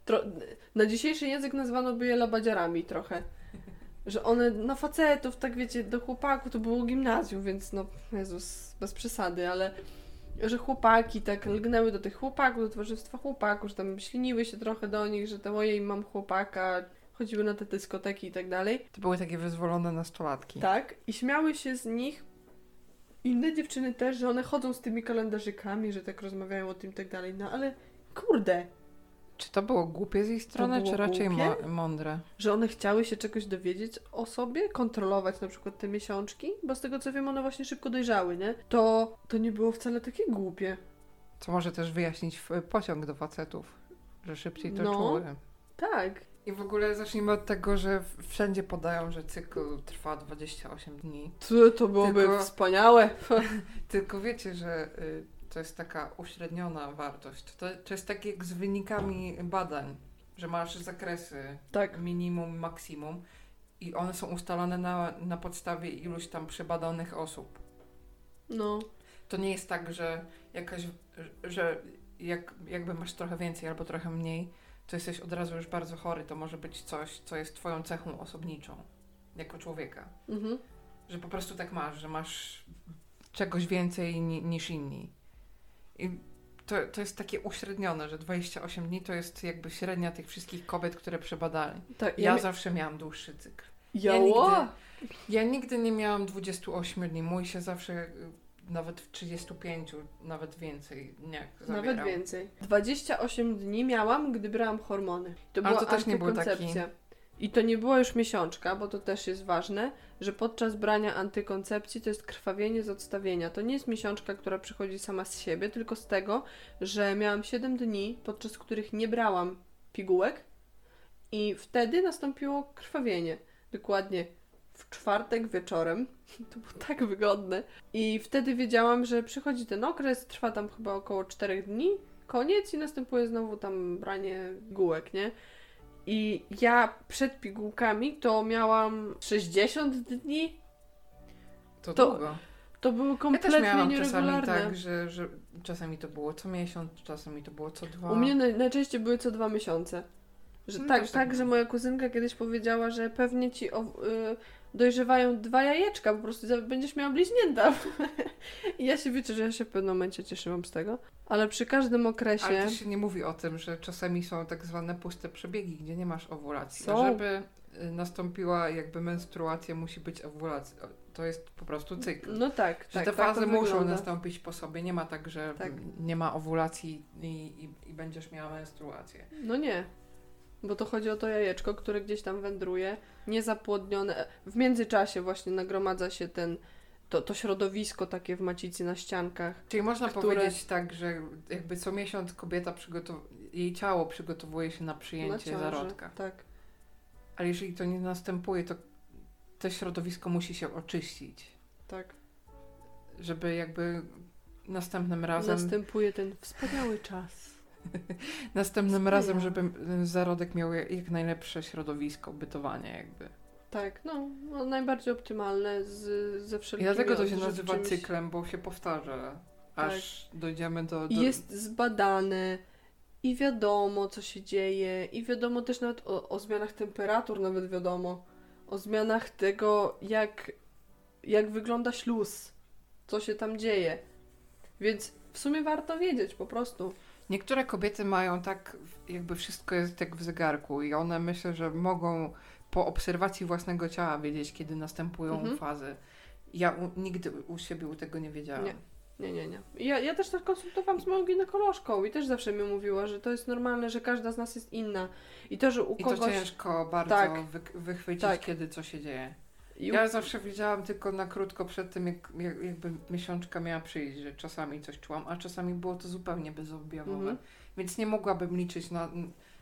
tro, na dzisiejszy język nazwano by je labadziarami trochę. Że one na facetów, tak wiecie, do chłopaków, to było gimnazjum, więc no, Jezus, bez przesady, ale że chłopaki tak lgnęły do tych chłopaków, do towarzystwa chłopaków, że tam śliniły się trochę do nich, że tam ojej, mam chłopaka, chodziły na te dyskoteki i tak dalej. To były takie wyzwolone nastolatki. Tak, i śmiały się z nich inne dziewczyny też, że one chodzą z tymi kalendarzykami, że tak rozmawiają o tym i tak dalej, no ale kurde, Czy to było głupie z ich strony, czy raczej głupie? mądre? że one chciały się czegoś dowiedzieć o sobie, kontrolować na przykład te miesiączki, bo z tego co wiem, one właśnie szybko dojrzały, nie? To, to nie było wcale takie głupie. Co może też wyjaśnić pociąg do facetów, że szybciej to No. czuły. Tak, I w ogóle zacznijmy od tego, że wszędzie podają, że cykl trwa 28 dni. to, to byłoby Tylko- wspaniałe. (laughs) Tylko wiecie, że y, to jest taka uśredniona wartość. To, to jest tak jak z wynikami badań, że masz zakresy tak, minimum, maksimum i one są ustalane na, na podstawie iluś tam przebadanych osób. no, To nie jest tak, że jakaś, że jak, jakby masz trochę więcej albo trochę mniej, to jesteś od razu już bardzo chory. To może być coś, co jest twoją cechą osobniczą jako człowieka. mhm. Że po prostu tak masz, że masz czegoś więcej ni, niż inni. I to, to jest takie uśrednione, że 28 dni to jest jakby średnia tych wszystkich kobiet, które przebadali. tak. Ja mi- zawsze miałam dłuższy cykl. ja, ja nigdy-! Ja nigdy nie miałam 28 dni. Mój się zawsze nawet w 35, nawet więcej dniach zabierał. Nawet więcej. 28 dni miałam, gdy brałam hormony. To Ale była to też nie był antykoncepcja. I to nie była już miesiączka, bo to też jest ważne, że podczas brania antykoncepcji to jest krwawienie z odstawienia. To nie jest miesiączka, która przychodzi sama z siebie, tylko z tego, że miałam 7 dni, podczas których nie brałam pigułek i wtedy nastąpiło krwawienie. Dokładnie w czwartek wieczorem. (laughs) To było tak wygodne. I wtedy wiedziałam, że przychodzi ten okres, trwa tam chyba około 4 dni, koniec i następuje znowu tam branie pigułek, nie? I ja przed pigułkami to miałam 60 dni. To, To długo. To były Ja kompletnie też miałam czasami tak, że, że czasami to było co miesiąc, czasami to było co dwa. U mnie naj, najczęściej były co dwa miesiące. Że No tak, tak, tak że moja kuzynka kiedyś powiedziała, że pewnie ci o, y, dojrzewają dwa jajeczka, po prostu będziesz miała bliźnięta. (laughs) I ja się wiecie, że ja się w pewnym momencie cieszyłam z tego. Ale przy każdym okresie. Ale też się nie mówi o tym, że czasami są tak zwane puste przebiegi, gdzie nie masz owulacji. Są. Żeby y, nastąpiła jakby menstruacja, musi być owulacja. To jest po prostu cykl. No tak, Że tak. te tak fazy to muszą wygląda. nastąpić po sobie. Nie ma tak, że Tak. nie ma owulacji i, i, i będziesz miała menstruację. No nie. Bo to chodzi o to jajeczko, które gdzieś tam wędruje, niezapłodnione. W międzyczasie właśnie nagromadza się ten, to, to środowisko takie w macicy na ściankach. Czyli można Które- powiedzieć tak, że jakby co miesiąc kobieta przygotow- jej ciało przygotowuje się na na przyjęcie ciąży. zarodka. Tak. Ale jeżeli to nie następuje, to to środowisko musi się oczyścić, Tak. żeby jakby następnym razem Następuje ten wspaniały czas. (laughs) następnym Wspaniale. razem, żeby y, zarodek miał jak najlepsze środowisko bytowania jakby. Tak, no, no najbardziej optymalne z, ze I wszelkimi dlatego to się nazywa czymś- cyklem, bo się powtarza. Aż dojdziemy do. do... I jest zbadane i wiadomo, co się dzieje, i wiadomo też nawet o, o zmianach temperatur, nawet wiadomo. O zmianach tego, jak, jak wygląda śluz, co się tam dzieje. Więc w sumie warto wiedzieć po prostu. Niektóre kobiety mają tak, jakby wszystko jest jak w zegarku, i one myślę, że mogą po obserwacji własnego ciała wiedzieć, kiedy następują Mhm. fazy. Ja u, nigdy u siebie u tego nie wiedziałam. Nie. Nie, nie, nie. Ja, ja też tak konsultowałam z moją ginekolożką i też zawsze mi mówiła, że to jest normalne, że każda z nas jest inna. I to, że u I to kogoś... ciężko bardzo Tak. wy, wychwycić, Tak. kiedy co się dzieje. Ja zawsze wiedziałam tylko na krótko przed tym, jak, jak, jakby miesiączka miała przyjść, że czasami coś czułam, a czasami było to zupełnie bezobjawowe. Mhm. Więc nie mogłabym liczyć na,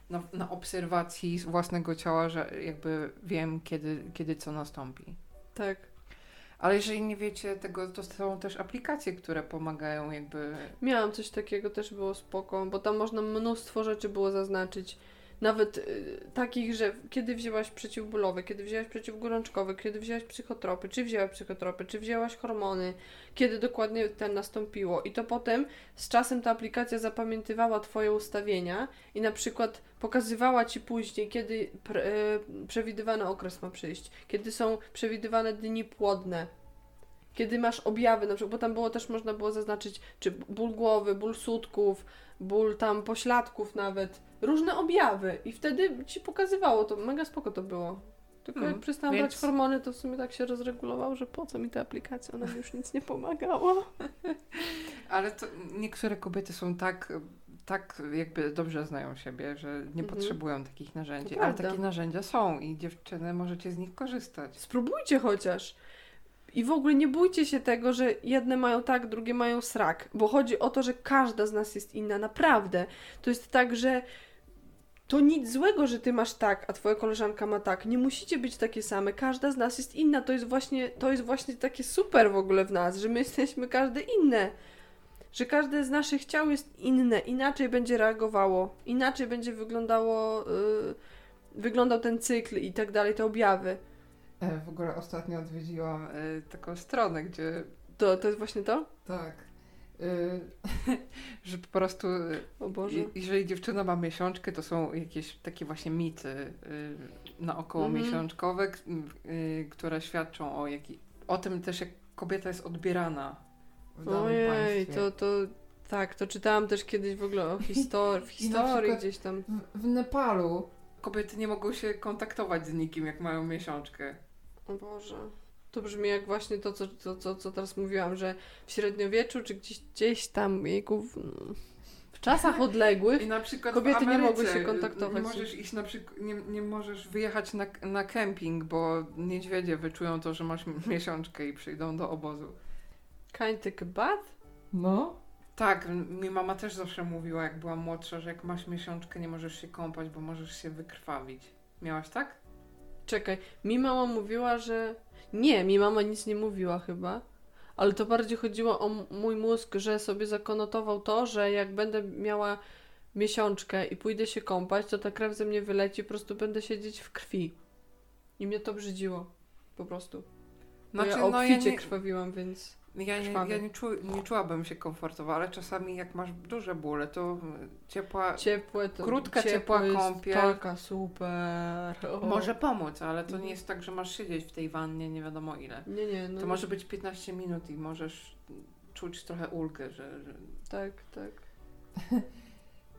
na, na obserwacji własnego ciała, że jakby wiem, kiedy, kiedy co nastąpi. Tak. Ale jeżeli nie wiecie tego, to są też aplikacje, które pomagają jakby... Miałam coś takiego, też było spoko, bo tam można mnóstwo rzeczy było zaznaczyć. Nawet y, takich, że kiedy wzięłaś przeciwbólowe, kiedy wzięłaś przeciwgorączkowe, kiedy wzięłaś psychotropy, czy wzięłaś psychotropy, czy wzięłaś hormony, kiedy dokładnie ten nastąpiło. I to potem z czasem ta aplikacja zapamiętywała Twoje ustawienia i na przykład pokazywała Ci później, kiedy y, przewidywany okres ma przyjść, kiedy są przewidywane dni płodne, kiedy masz objawy, na przykład, bo tam było też można było zaznaczyć, czy ból głowy, ból sutków, ból tam pośladków nawet, różne objawy i wtedy ci pokazywało to, mega spoko to było. Tylko Mm, jak przestałam więc- brać hormony, to w sumie tak się rozregulował, że po co mi ta aplikacja, ona mi już nic nie pomagała. (laughs) Ale to niektóre kobiety są tak, tak jakby dobrze znają siebie, że nie Mhm. potrzebują takich narzędzi. Ale takie narzędzia są i dziewczyny możecie z nich korzystać. Spróbujcie chociaż. I w ogóle nie bójcie się tego, że jedne mają tak, drugie mają srak, bo chodzi o to, że każda z nas jest inna, naprawdę. To jest tak, że to nic złego, że ty masz tak, a twoja koleżanka ma tak. Nie musicie być takie same. Każda z nas jest inna. To jest właśnie, to jest właśnie takie super w ogóle w nas, że my (laughs) jesteśmy każde inne. Że każde z naszych ciał jest inne, inaczej będzie reagowało, inaczej będzie wyglądało, yy, wyglądał ten cykl i tak dalej, te objawy. E, W ogóle ostatnio odwiedziłam e, taką stronę, gdzie To, to jest właśnie to? tak, e, (laughs) że po prostu O Boże. je- jeżeli dziewczyna ma miesiączkę, to są jakieś takie właśnie mity e, naokoło Mhm. miesiączkowe, które świadczą o, jaki, o tym też, jak kobieta jest odbierana w danym Ojej, państwie. to, to tak, to czytałam też kiedyś w ogóle o (laughs) historii, w historii gdzieś tam. W, w Nepalu kobiety nie mogą się kontaktować z nikim, jak mają miesiączkę. O Boże. To brzmi jak właśnie to, co, co, co, co teraz mówiłam, że w średniowieczu, czy gdzieś, gdzieś tam, jejku, w, w czasach odległych, na przykład Kobiety nie mogły się kontaktować Nie możesz iść na przykład, nie, nie możesz wyjechać na, na kemping, bo niedźwiedzie wyczują to, że masz (laughs) miesiączkę i przyjdą do obozu. kind a bath? No. Tak, mi mama też zawsze mówiła, jak była młodsza, że jak masz miesiączkę, nie możesz się kąpać, bo możesz się wykrwawić. Miałaś tak? Czekaj, mi mama mówiła, że... Nie, mi mama nic nie mówiła chyba. Ale to bardziej chodziło o mój mózg, że sobie zakonotował to, że jak będę miała miesiączkę i pójdę się kąpać, to ta krew ze mnie wyleci, po prostu będę siedzieć w krwi. I mnie to brzydziło. Po prostu. Znaczy, ja no, ja obficie nie- krwawiłam, więc... Ja, nie, ja nie, czu, nie czułabym się komfortowo, ale czasami jak masz duże bóle, to ciepła Ciepłe to... Krótka, ciepła kąpiel. Taka super. O. może pomóc, ale to nie Mhm. jest tak, że masz siedzieć w tej wannie nie wiadomo ile. Nie, nie, no... To może być 15 minut i możesz czuć trochę ulgę, że, że Tak, tak.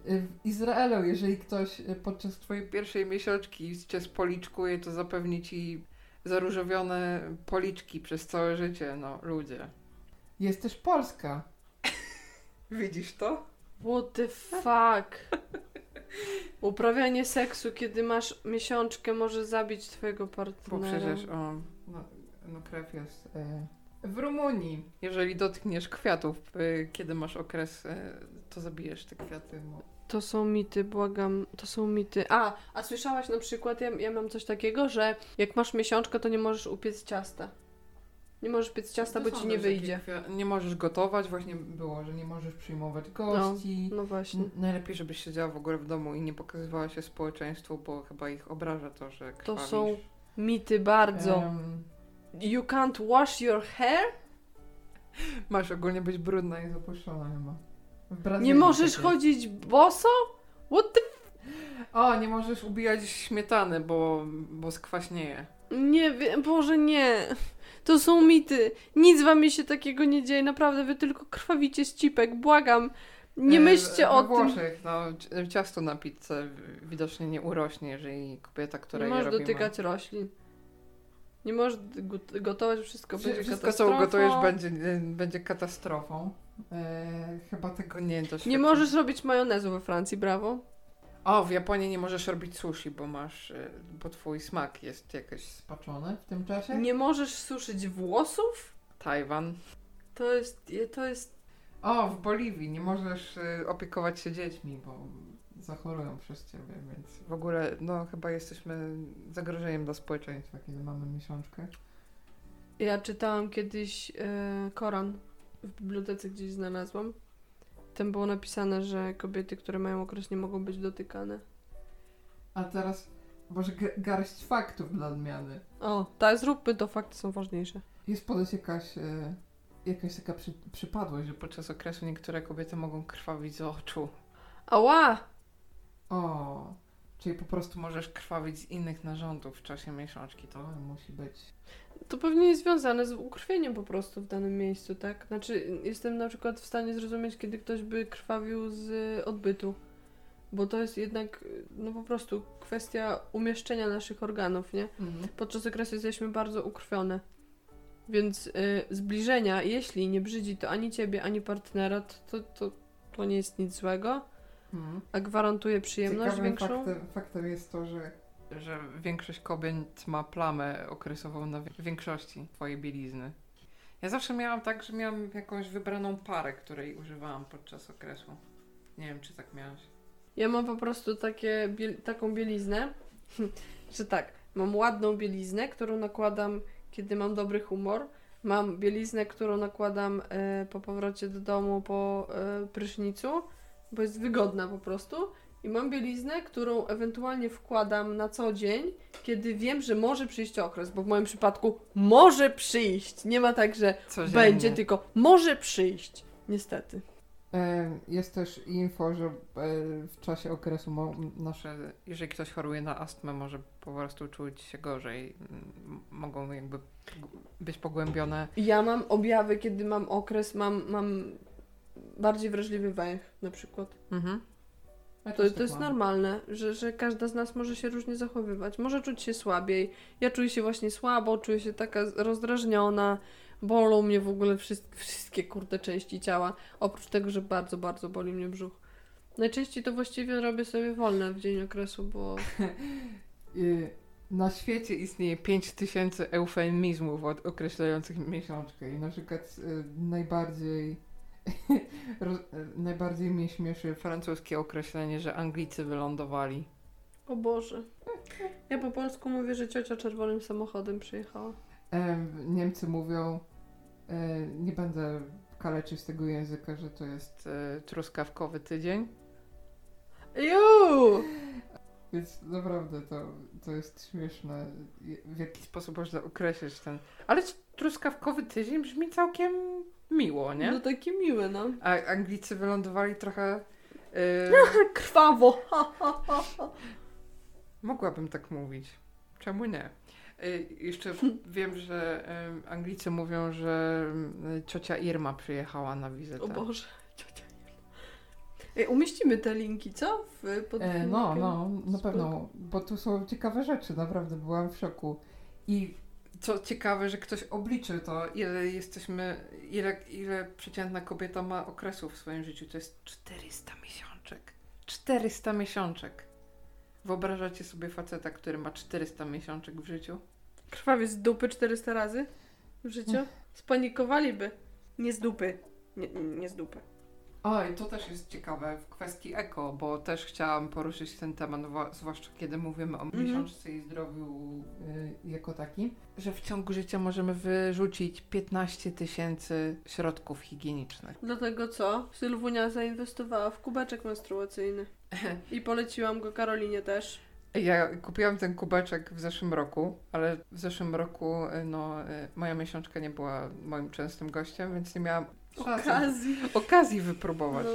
w Izraelu, jeżeli ktoś y, podczas twojej pierwszej miesiączki cię spoliczkuje, to zapewni ci zaróżowione policzki przez całe życie, no ludzie. Jest też Polska. (laughs) Widzisz to? What the fuck? (laughs) Uprawianie seksu, kiedy masz miesiączkę, może zabić twojego Bo partnera. przecież o, no, no krew jest e, w Rumunii. Jeżeli dotkniesz kwiatów, e, kiedy masz okres, e, to zabijesz te kwiaty. No. To są mity, błagam, to są mity. A, a słyszałaś na przykład, ja, ja mam coś takiego, że jak masz miesiączkę, to nie możesz upiec ciasta. Nie możesz piec ciasta, bo To ci nie takie wyjdzie. Nie możesz gotować, właśnie było, że nie możesz przyjmować gości. No właśnie. N- Najlepiej, żebyś siedziała w ogóle w domu i nie pokazywała się społeczeństwu, bo chyba ich obraża to, że To krwawisz. są Mity bardzo. Em, You can't wash your hair? masz ogólnie być brudna i zapuszczona chyba. Nie możesz tak jest. chodzić boso? What the... O, nie możesz ubijać śmietany, bo, bo skwaśnieje. Nie wiem, Boże, nie. To są mity. Nic wam się takiego nie dzieje. Naprawdę, wy tylko krwawicie z cipek. Błagam. Nie E, myślcie o tym. Włoszech, no, ci- ciasto na pizzę widocznie nie urośnie, jeżeli kobieta, która Nie je możesz robi, ma- dotykać roślin. Nie możesz got- gotować, wszystko będzie Wszystko, co ugotujesz, będzie, e, będzie katastrofą. E, chyba tego nie doświadczam. Nie możesz robić majonezu we Francji, brawo. O, w Japonii nie możesz robić sushi, bo masz, e, bo twój smak jest jakoś spaczony w tym czasie. Nie możesz suszyć włosów? Tajwan. To jest, to jest... O, w Boliwii nie możesz e, opiekować się dziećmi, bo zachorują przez ciebie, więc w ogóle, no chyba jesteśmy zagrożeniem dla społeczeństwa, kiedy mamy miesiączkę. Ja czytałam kiedyś e, Koran w bibliotece gdzieś znalazłam. Tam było napisane, że kobiety, które mają okres nie mogą być dotykane. A teraz może garść faktów dla odmiany. O, tak, zróbmy to, fakty są ważniejsze. Jest ponoć jakaś, e, jakaś taka przy, przypadłość, że podczas okresu niektóre kobiety mogą krwawić z oczu. Ała! O, czyli po prostu możesz krwawić z innych narządów w czasie miesiączki. To musi być. To pewnie jest związane z ukrwieniem po prostu w danym miejscu, tak? Znaczy, jestem na przykład w stanie zrozumieć, kiedy ktoś by krwawił z odbytu. Bo to jest jednak, no po prostu kwestia umieszczenia naszych organów, nie? Podczas okresu jesteśmy bardzo ukrwione. Więc y, zbliżenia, jeśli nie brzydzi to ani ciebie, ani partnera, to, to, to, to nie jest nic złego, Mhm. a gwarantuje przyjemność Ciekawym większą. faktem, faktem jest to, że, że większość kobiet ma plamę okresową na wi- większości twojej bielizny. Ja zawsze miałam tak, że miałam jakąś wybraną parę, której używałam podczas okresu. Nie wiem, czy tak miałaś. Ja mam po prostu takie, biel- taką bieliznę, (laughs) że tak, mam ładną bieliznę, którą nakładam, kiedy mam dobry humor. Mam bieliznę, którą nakładam e, po powrocie do domu po e, prysznicu, bo jest wygodna po prostu. I mam bieliznę, którą ewentualnie wkładam na co dzień, kiedy wiem, że może przyjść okres, bo w moim przypadku może przyjść. Nie ma tak, że Codziennie. będzie, tylko może przyjść. Niestety. E, Jest też info, że e, w czasie okresu nasze, jeżeli ktoś choruje na astmę, może po prostu czuć się gorzej. Mogą jakby być pogłębione. Ja mam objawy, kiedy mam okres, mam, mam bardziej wrażliwy węch na przykład. Mhm. To, to jest normalne, że, że każda z nas może się różnie zachowywać. Może czuć się słabiej. Ja czuję się właśnie słabo, czuję się taka rozdrażniona. Bolą mnie w ogóle wszystkie, wszystkie kurde części ciała. Oprócz tego, że bardzo, bardzo boli mnie brzuch. Najczęściej to właściwie robię sobie wolne w dzień okresu, bo (laughs) Y, Na świecie istnieje 5000 eufemizmów od- określających miesiączkę i na przykład y, najbardziej (laughs) najbardziej mnie śmieszy francuskie określenie, że Anglicy wylądowali. o Boże. Ja po polsku mówię, że ciocia czerwonym samochodem przyjechała. Em, Niemcy mówią, e, nie będę kaleczyć tego języka, że to jest e, truskawkowy tydzień, Juuu! więc naprawdę to, to jest śmieszne, w jaki sposób można określić ten... Ale truskawkowy tydzień brzmi całkiem miło, nie? No takie miłe, no. A Anglicy wylądowali trochę. Yy, (laughs) Krwawo! Mogłabym tak mówić. Czemu nie? Yy, jeszcze (laughs) wiem, że yy, Anglicy mówią, że yy, ciocia Irma przyjechała na wizytę. O Boże, ciocia Irma. Ej, umieścimy te linki, co? W, pod E, no, no, na pewno, bo tu są ciekawe rzeczy, naprawdę byłam w szoku. I co ciekawe, że ktoś obliczył to, ile jesteśmy, ile, ile przeciętna kobieta ma okresów w swoim życiu. To jest 400 miesiączek. 400 miesiączek. Wyobrażacie sobie faceta, który ma 400 miesiączek w życiu? Krwawie z dupy 400 razy w życiu? Spanikowaliby. Nie z dupy. Nie, nie z dupy. O, i to też jest ciekawe w kwestii eko, bo też chciałam poruszyć ten temat, zwłaszcza kiedy mówimy o Mhm. miesiączce i zdrowiu y, jako takim, że w ciągu życia możemy wyrzucić 15 tysięcy środków higienicznych. Dlatego co? Sylwunia zainwestowała w kubeczek menstruacyjny. (laughs) I poleciłam go Karolinie też. Ja kupiłam ten kubeczek w zeszłym roku, ale w zeszłym roku y, no, y, moja miesiączka nie była moim częstym gościem, więc nie miałam Okazji. okazji wypróbować. No.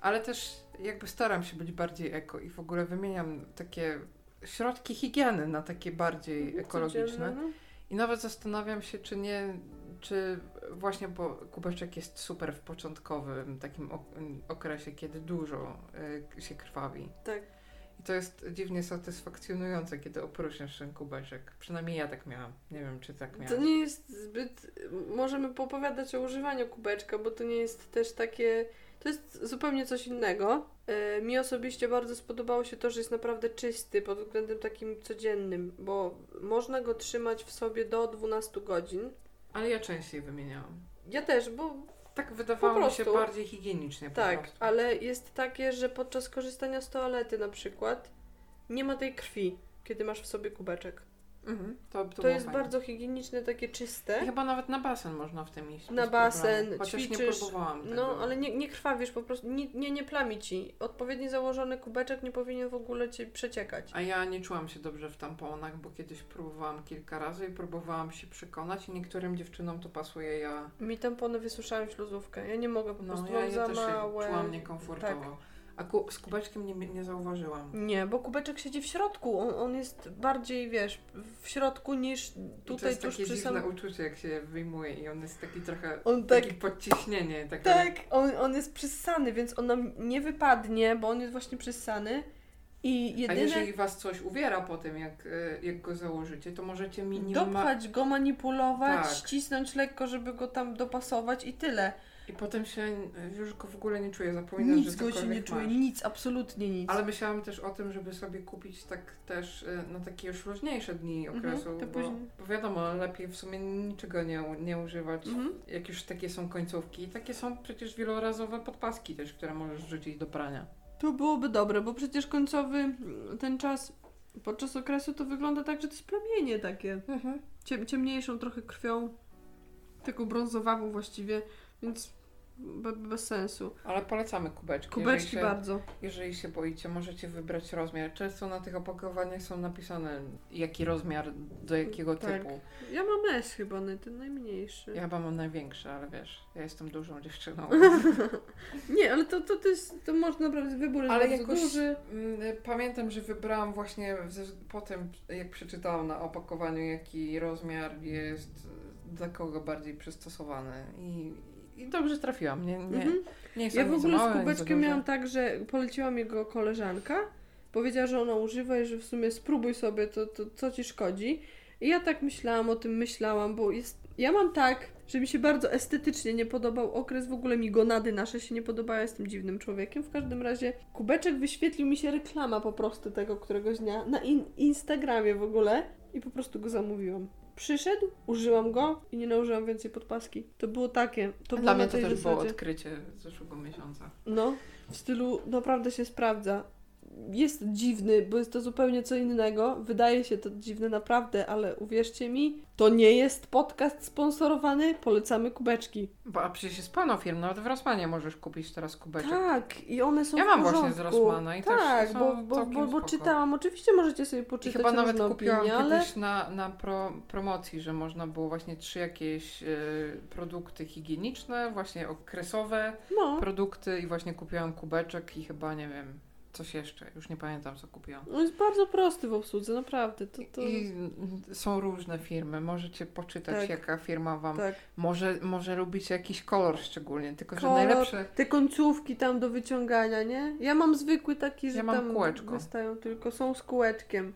Ale też jakby staram się być bardziej eko i w ogóle wymieniam takie środki higieny na takie bardziej ekologiczne. Codzienne, no. I nawet zastanawiam się, czy nie, czy właśnie, bo kubeczek jest super w początkowym takim ok- okresie, kiedy dużo y, się krwawi. Tak. I to jest dziwnie satysfakcjonujące, kiedy opróżniasz ten kubeczek. Przynajmniej ja tak miałam. Nie wiem, czy tak To miałam. nie jest zbyt. Możemy popowiadać o używaniu kubeczka, bo to nie jest też takie. To jest zupełnie coś innego. E, mi osobiście bardzo spodobało się to, że jest naprawdę czysty pod względem takim codziennym, bo można go trzymać w sobie do 12 godzin. Ale ja częściej wymieniałam. Ja też, bo Tak wydawało mi się bardziej higienicznie tak, prostu. ale jest takie, że podczas korzystania z toalety na przykład nie ma tej krwi, kiedy masz w sobie kubeczek. Mhm. To, to, jest fajne. bardzo higieniczne, takie czyste. I chyba nawet na basen można w tym iść. Na basen, problemu. Chociaż nie ćwiczysz, próbowałam tego. No, ale nie, nie krwawisz, po prostu nie, nie, nie plami ci. Odpowiednio założony kubeczek nie powinien w ogóle ci przeciekać. A ja nie czułam się dobrze w tamponach, bo kiedyś próbowałam kilka razy i próbowałam się przekonać i niektórym dziewczynom to pasuje, ja... Mi tampony wysuszają śluzówkę. Ja nie mogę, po No, prostu ja, mam ja za też się małe. czułam niekomfortowo. A ku, z kubeczkiem nie, nie zauważyłam. Nie, bo kubeczek siedzi w środku. On, on jest bardziej, wiesz, w środku niż I to tutaj jest tuż takie przy dziwne samym... uczucie, jak się wyjmuje i on jest taki trochę... On tak, Takie podciśnienie. Takie... tak, on, on jest przyssany, więc on nam nie wypadnie, bo on jest właśnie przyssany. I A jedyne... jeżeli was coś uwiera po tym, jak, e, jak go założycie, to możecie minimalnie... Dopchać go, manipulować, Tak. ścisnąć lekko, żeby go tam dopasować i tyle. I potem się już go w ogóle nie czuję, zapominasz, Nic że go się nie masz. nic, absolutnie nic. Ale myślałam też o tym, żeby sobie kupić tak też e, na takie już luźniejsze dni Mhm, okresu, to bo, bo wiadomo, lepiej w sumie niczego nie, nie używać, Mhm. jak już takie są końcówki. I takie są przecież wielorazowe podpaski też, które możesz wrzucić do prania. To byłoby dobre, bo przecież końcowy ten czas podczas okresu to wygląda tak, że to jest plamienie takie. Ciem, ciemniejszą trochę krwią, taką brązowawą właściwie, więc be, bez sensu. Ale polecamy kubeczki. Kubeczki jeżeli się, bardzo. Jeżeli się boicie, możecie wybrać rozmiar. Często na tych opakowaniach są napisane, jaki rozmiar, do jakiego Tak. typu. Ja mam S chyba, ten najmniejszy. Ja chyba mam największe, ale wiesz, ja jestem dużą dziewczyną. (laughs) Nie, ale to, to, to jest, to można naprawdę, wybór jest Ale jakoś duży. mm, pamiętam, że wybrałam właśnie ze, potem, jak przeczytałam na opakowaniu, jaki rozmiar jest dla kogo bardziej przystosowany. I, i dobrze trafiłam. Nie, nie, Mhm. nie Ja w ogóle małe, z kubeczkiem miałam tak, że poleciła mi go koleżanka. Powiedziała, że ona używa i że w sumie spróbuj sobie, to, to co ci szkodzi. I ja tak myślałam o tym, myślałam, bo jest. Ja mam tak, że mi się bardzo estetycznie nie podobał okres, w ogóle mi gonady nasze się nie podobały, jestem dziwnym człowiekiem. W każdym razie kubeczek wyświetlił mi się reklama po prostu tego któregoś dnia na in- Instagramie w ogóle i po prostu go zamówiłam. Przyszedł, użyłam go i nie nałożyłam więcej podpaski. To było takie. To było Dla na mnie to też było zasadzie. odkrycie z zeszłego miesiąca. No, w stylu naprawdę się sprawdza. Jest dziwny, bo jest to zupełnie co innego. Wydaje się to dziwne naprawdę, ale uwierzcie mi, to nie jest podcast sponsorowany. Polecamy kubeczki. Bo, a przecież jest pełno firm, nawet w Rossmanie możesz kupić teraz kubeczek. Tak, i one są Ja w mam właśnie porządku. z Rossmana i też tak, są bo, bo, bo, bo czytałam. Oczywiście możecie sobie I poczytać chyba nawet kupiłam opinie, ale kiedyś na, na pro, promocji, że można było właśnie trzy jakieś y, produkty higieniczne, właśnie okresowe no, produkty i właśnie kupiłam kubeczek i chyba nie wiem, coś jeszcze, już nie pamiętam co kupiłam. on jest bardzo prosty w obsłudze, naprawdę. To, to... I mm, są różne firmy, możecie poczytać Tak. jaka firma wam, Tak. może, może lubicie jakiś kolor szczególnie, tylko że Kolor, najlepsze, Te końcówki tam do wyciągania, nie? Ja mam zwykły taki, że Ja mam tam kółeczko. wystają tylko, są z kółeczkiem.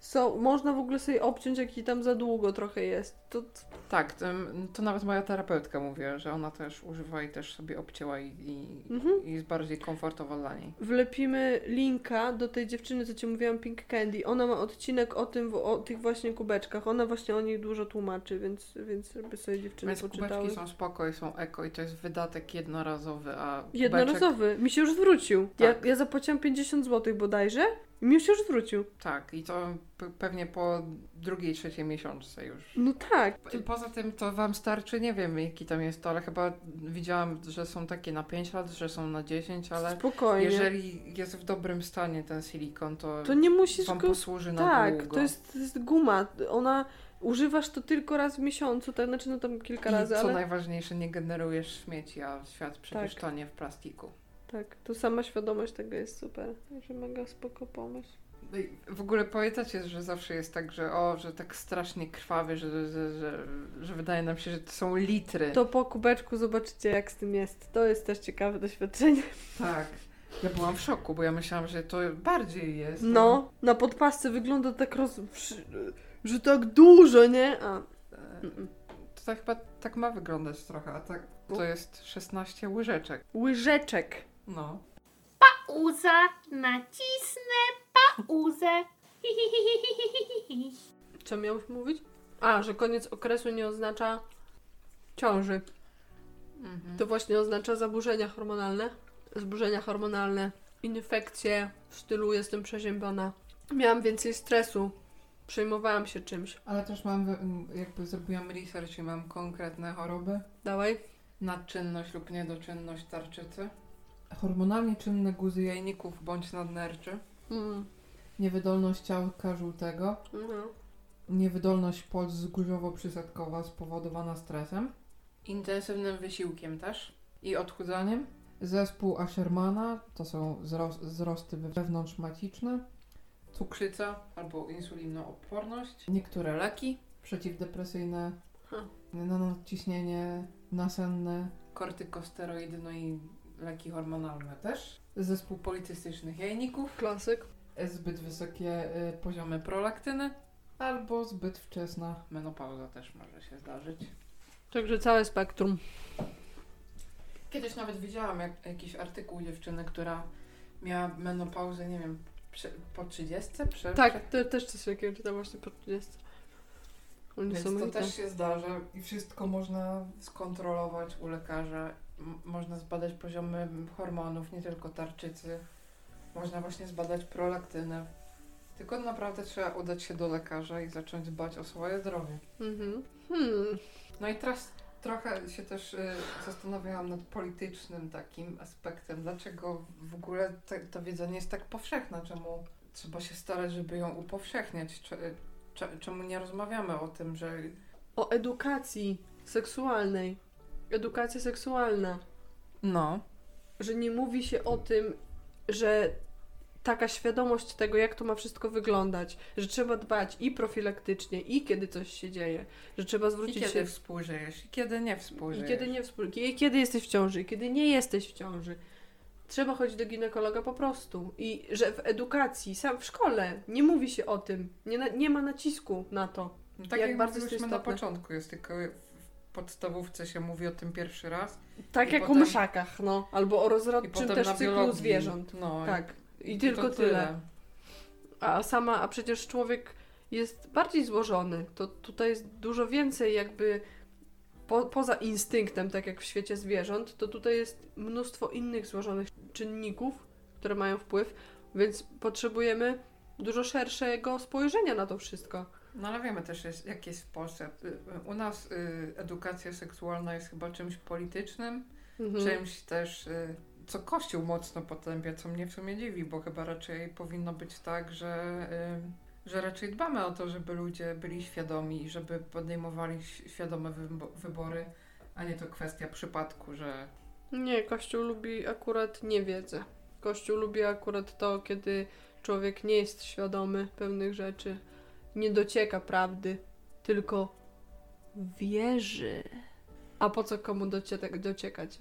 Są, można w ogóle sobie obciąć, jaki tam za długo trochę jest. To, tak, to, to nawet moja terapeutka mówiła, że ona też używa i też sobie obcięła i, i, Mhm. i jest bardziej komfortowo dla niej. wlepimy linka do tej dziewczyny, co Ci mówiłam, Pink Candy. Ona ma odcinek o tym, o tych właśnie kubeczkach. Ona właśnie o nich dużo tłumaczy, więc, więc żeby sobie dziewczyny Więc poczytały. kubeczki są spoko i są eko i to jest wydatek jednorazowy, a kubeczek, Jednorazowy. Mi się już zwrócił. Ja, Tak. ja zapłaciłam 50 zł bodajże I mi się już zwrócił. Tak, i to pe- pewnie po drugiej, trzeciej miesiączce już. No tak. Poza tym to wam starczy, nie wiem jaki tam jest to, ale chyba widziałam, że są takie na 5 lat, że są na 10, ale Spokojnie. jeżeli jest w dobrym stanie ten silikon, to, To nie musisz wam go... posłuży na Tak, długo. to jest, to jest guma. Ona... Używasz to tylko raz w miesiącu, tak? Znaczy no tam kilka I razy, co ale... najważniejsze, nie generujesz śmieci, a świat przecież Tak. tonie w plastiku. Tak, to sama świadomość tego jest super. Że mega spoko pomysł. No W ogóle pamiętacie, że zawsze jest tak, że o, że tak strasznie krwawy, że, że, że, że wydaje nam się, że to są litry. To po kubeczku zobaczycie jak z tym jest. To jest też ciekawe doświadczenie. Tak. Ja byłam w szoku, bo ja myślałam, że to bardziej jest. No, na podpasce wygląda tak roz... że tak dużo, nie? A, E, To tak chyba tak ma wyglądać trochę, a tak to jest 16 łyżeczek. łyżeczek. No. Pauza, nacisnę pauzę. (laughs) Co miałeś mówić? A, że koniec okresu nie oznacza ciąży. Mhm. To właśnie oznacza zaburzenia hormonalne. Zaburzenia hormonalne, infekcje w stylu jestem przeziębiona. Miałam więcej stresu. Przejmowałam się czymś. Ale też mam, wy- jakby zrobiłam research i mam konkretne choroby. Dawaj. Nadczynność lub niedoczynność tarczycy. Hormonalnie czynne guzy jajników bądź nadnerczy. Mm. Niewydolność ciałka żółtego. No. Niewydolność płuc zgórzowo-przysadkowa spowodowana stresem. Intensywnym wysiłkiem też. I odchudzaniem. Zespół Ashermana to są wzros- wzrosty wewnątrzmaciczne. Cukrzyca albo insulinooporność. Niektóre leki przeciwdepresyjne. Ha. Na nadciśnienie nasenne. Kortykosteroidy, no i leki hormonalne też. Zespół policystycznych jajników Klasyk. zbyt wysokie y, poziomy prolaktyny albo zbyt wczesna menopauza też może się zdarzyć. Także całe spektrum. Kiedyś nawet widziałam jak, jakiś artykuł dziewczyny, która miała menopauzę, nie wiem, po 30? Prze, Tak, to też coś takiego czytam właśnie po 30. Więc to też się zdarza i wszystko można skontrolować u lekarza. Można zbadać poziomy hormonów, nie tylko tarczycy. Można właśnie zbadać prolaktynę. Tylko naprawdę trzeba udać się do lekarza i zacząć dbać o swoje zdrowie. Mhm. Hmm. No i teraz trochę się też y, zastanawiałam nad politycznym takim aspektem. Dlaczego w ogóle ta, ta wiedza nie jest tak powszechna? Czemu trzeba się starać, żeby ją upowszechniać? Cze, cze, czemu nie rozmawiamy o tym, że O edukacji seksualnej. Edukacja seksualna. no, Że nie mówi się o tym, że taka świadomość tego, jak to ma wszystko wyglądać, że trzeba dbać i profilaktycznie, i kiedy coś się dzieje, że trzeba i zwrócić kiedy się współżyjesz, i kiedy nie I współżyjesz. kiedy nie współ... i kiedy jesteś w ciąży, i kiedy nie jesteś w ciąży. Trzeba chodzić do ginekologa po prostu. I że w edukacji, sam w szkole, nie mówi się o tym. Nie, na, nie ma nacisku na to. Tak jak jak, bardzo jest na początku, jest tylko podstawówce się mówi o tym pierwszy raz Tak I jak o potem- myszakach, no. Albo o rozrodczym też cyklu zwierząt. No, Tak. I, i tylko to tyle. A sama, a przecież człowiek jest bardziej złożony. To tutaj jest dużo więcej jakby po, poza instynktem, tak jak w świecie zwierząt, to tutaj jest mnóstwo innych złożonych czynników, które mają wpływ, więc potrzebujemy dużo szerszego spojrzenia na to wszystko. No ale wiemy też, jest, jak jest w Polsce. Y, y, U nas y, edukacja seksualna jest chyba czymś politycznym, Mhm. czymś też, y, co Kościół mocno potępia, co mnie w sumie dziwi, bo chyba raczej powinno być tak, że, y, że raczej dbamy o to, żeby ludzie byli świadomi i żeby podejmowali świadome wybo- wybory, a nie to kwestia przypadku, że Nie, Kościół lubi akurat niewiedzę. Kościół lubi akurat to, kiedy człowiek nie jest świadomy pewnych rzeczy, nie docieka prawdy, tylko wierzy. A po co komu docie- dociekać?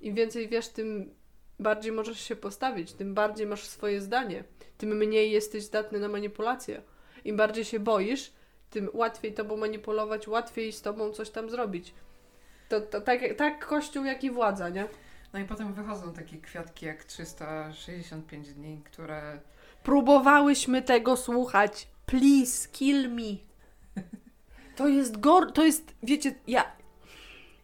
Im więcej wiesz, tym bardziej możesz się postawić, tym bardziej masz swoje zdanie, tym mniej jesteś zdatny na manipulację. Im bardziej się boisz, tym łatwiej tobą manipulować, łatwiej z tobą coś tam zrobić. To, to tak, tak Kościół, jak i władza, nie? No i potem wychodzą takie kwiatki jak 365 dni, które. Próbowałyśmy tego słuchać. Please, kill me. To jest gor... To jest, wiecie, ja...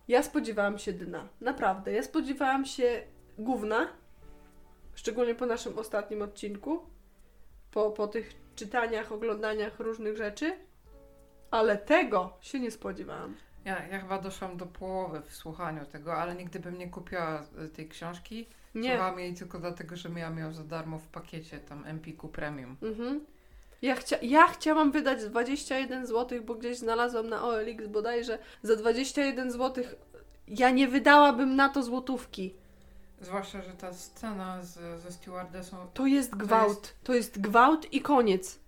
Ja spodziewałam się dna. Naprawdę. Ja spodziewałam się gówna. Szczególnie po naszym ostatnim odcinku. po, po tych czytaniach, oglądaniach różnych rzeczy, ale tego się nie spodziewałam. Ja, ja chyba doszłam do połowy w słuchaniu tego, ale nigdy bym nie kupiła y, tej książki. Nie. Słuchałam jej tylko dlatego, że miałam ją za darmo w pakiecie tam Empiku Premium. Mhm. Ja, chcia, ja chciałam wydać 21 zł, bo gdzieś znalazłam na OLX bodajże za 21 zł. Ja nie wydałabym na to złotówki. Zwłaszcza, że ta scena z, ze stewardessą... To jest gwałt. To jest gwałt i koniec.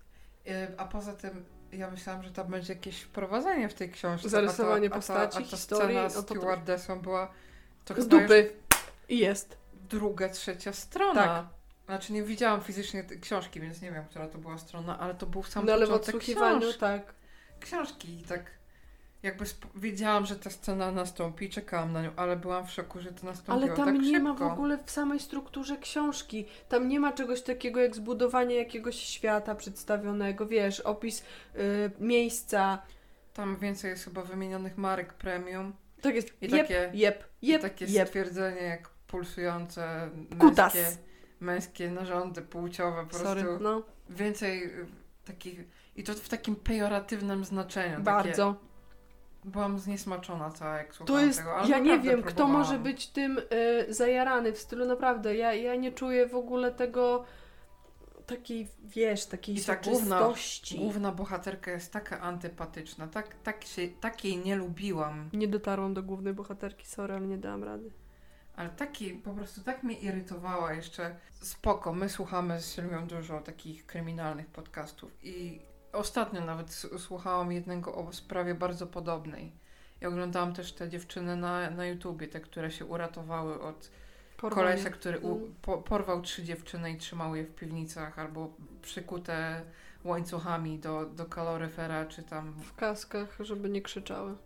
Y, a poza tym ja myślałam, że tam będzie jakieś wprowadzenie w tej książce. Zarysowanie a ta, postaci, a ta, a ta historii, scena no z to- stewardessą była... To Z dupy. I jest. druga, trzecia strona. Tak. Znaczy nie widziałam fizycznie książki, więc nie wiem, która to była strona, ale to był sam no ale w początek odsłuchiwaniu, książ- tak. książki i tak jakby wiedziałam, że ta scena nastąpi, czekałam na nią, ale byłam w szoku, że to nastąpiło Ale tam tak nie szybko. ma w ogóle w samej strukturze książki. Tam nie ma czegoś takiego jak zbudowanie jakiegoś świata przedstawionego, wiesz, opis y, miejsca. Tam więcej jest chyba wymienionych marek premium Tak jest. I jep, takie- jep, i jep, takie jep. stwierdzenie jak pulsujące Kutas. Męskie, narządy płciowe, po Sorry, prostu no. więcej y, takich i to w takim pejoratywnym znaczeniu. Takie, Bardzo. byłam zniesmaczona cała jak To słuchałam jest, tego, ale ja nie wiem, kto próbowałam. może być tym y, zajarany w stylu naprawdę. Ja, ja nie czuję w ogóle tego takiej, wiesz, takiej I ta główna-. Główna bohaterka jest taka antypatyczna, tak, tak się, takiej nie lubiłam, Nie dotarłam do głównej bohaterki, sorry, ale nie dałam rady. Ale taki, po prostu tak mnie irytowała jeszcze. Spoko, my słuchamy z Sylwią dużo takich kryminalnych podcastów i ostatnio nawet słuchałam jednego o sprawie bardzo podobnej. I oglądałam też te dziewczyny na, na YouTubie, te, które się uratowały od Porwanie. kolesia, który u, Mm. po, porwał trzy dziewczyny i trzymał je w piwnicach albo przykute łańcuchami do, do kaloryfera, czy tam W kaskach, żeby nie krzyczały.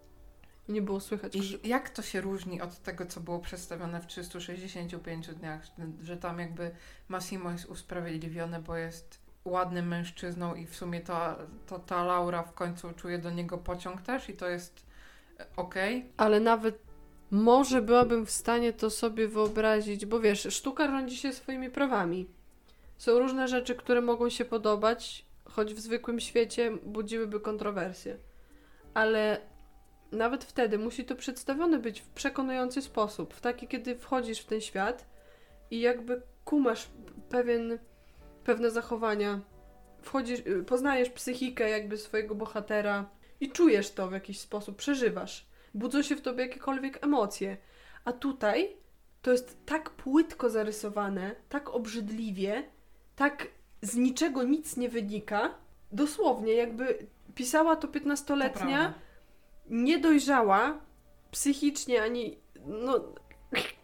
I nie było słychać. I jak to się różni od tego, co było przedstawione w 365 dniach, że tam jakby Massimo jest usprawiedliwiony, bo jest ładnym mężczyzną i w sumie ta, to, ta Laura w końcu czuje do niego pociąg też i to jest e, okej. Ale nawet może byłabym w stanie to sobie wyobrazić, bo wiesz, sztuka rządzi się swoimi prawami. Są różne rzeczy, które mogą się podobać, choć w zwykłym świecie budziłyby kontrowersje. Ale nawet wtedy musi to przedstawione być w przekonujący sposób, w taki, kiedy wchodzisz w ten świat i jakby kumasz pewien, pewne zachowania, wchodzisz, y, poznajesz psychikę jakby swojego bohatera i czujesz to w jakiś sposób, przeżywasz budzą się w tobie jakiekolwiek emocje. A tutaj to jest tak płytko zarysowane, tak obrzydliwie, tak z niczego nic nie wynika. Dosłownie, jakby pisała to To 15-letnia, prawda. Nie dojrzała psychicznie ani. No,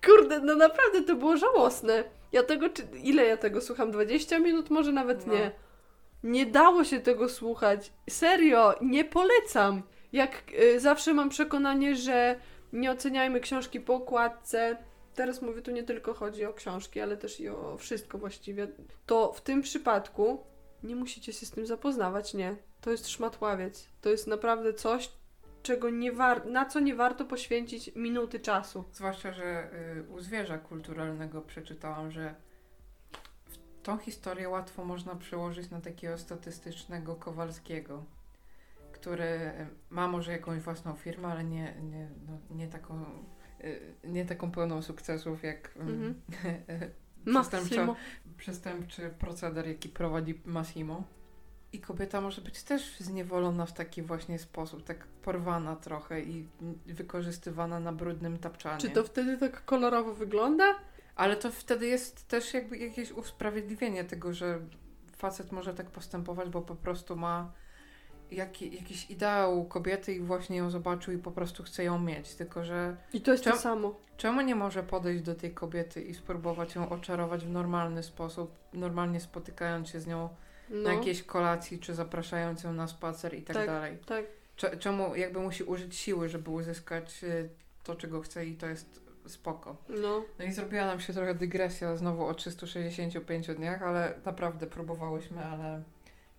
kurde, no naprawdę to było żałosne. Ja tego, czy, ile ja tego słucham? 20 minut, może nawet No. nie. Nie dało się tego słuchać. Serio, nie polecam. Jak y, zawsze mam przekonanie, że nie oceniajmy książki po okładce. Teraz mówię, tu nie tylko chodzi o książki, ale też i o wszystko właściwie. To w tym przypadku nie musicie się z tym zapoznawać, nie. To jest szmatławiec. To jest naprawdę coś, czego nie war- na co nie warto poświęcić minuty czasu. Zwłaszcza, że y, u zwierza kulturalnego przeczytałam, że tą historię łatwo można przełożyć na takiego statystycznego Kowalskiego, który ma może jakąś własną firmę, ale nie, nie, no, nie taką y, nie taką pełną sukcesów jak mm, (laughs) przestępczo, Massimo. przestępczy proceder, jaki prowadzi Massimo. I kobieta może być też zniewolona w taki właśnie sposób, tak porwana trochę i wykorzystywana na brudnym tapczanie. Czy to wtedy tak kolorowo wygląda? Ale to wtedy jest też jakby jakieś usprawiedliwienie tego, że facet może tak postępować, bo po prostu ma jaki, jakiś ideał kobiety i właśnie ją zobaczył i po prostu chce ją mieć. Tylko, że I to jest to Czem- samo. czemu nie może podejść do tej kobiety i spróbować ją oczarować w normalny sposób, normalnie spotykając się z nią No, na jakiejś kolacji, czy zapraszając ją na spacer i tak, Tak. dalej. tak. Cze- Czemu jakby musi użyć siły, żeby uzyskać y, to, czego chce i to jest spoko. No. No i zrobiła nam się trochę dygresja znowu o 365 dniach, ale naprawdę próbowałyśmy, ale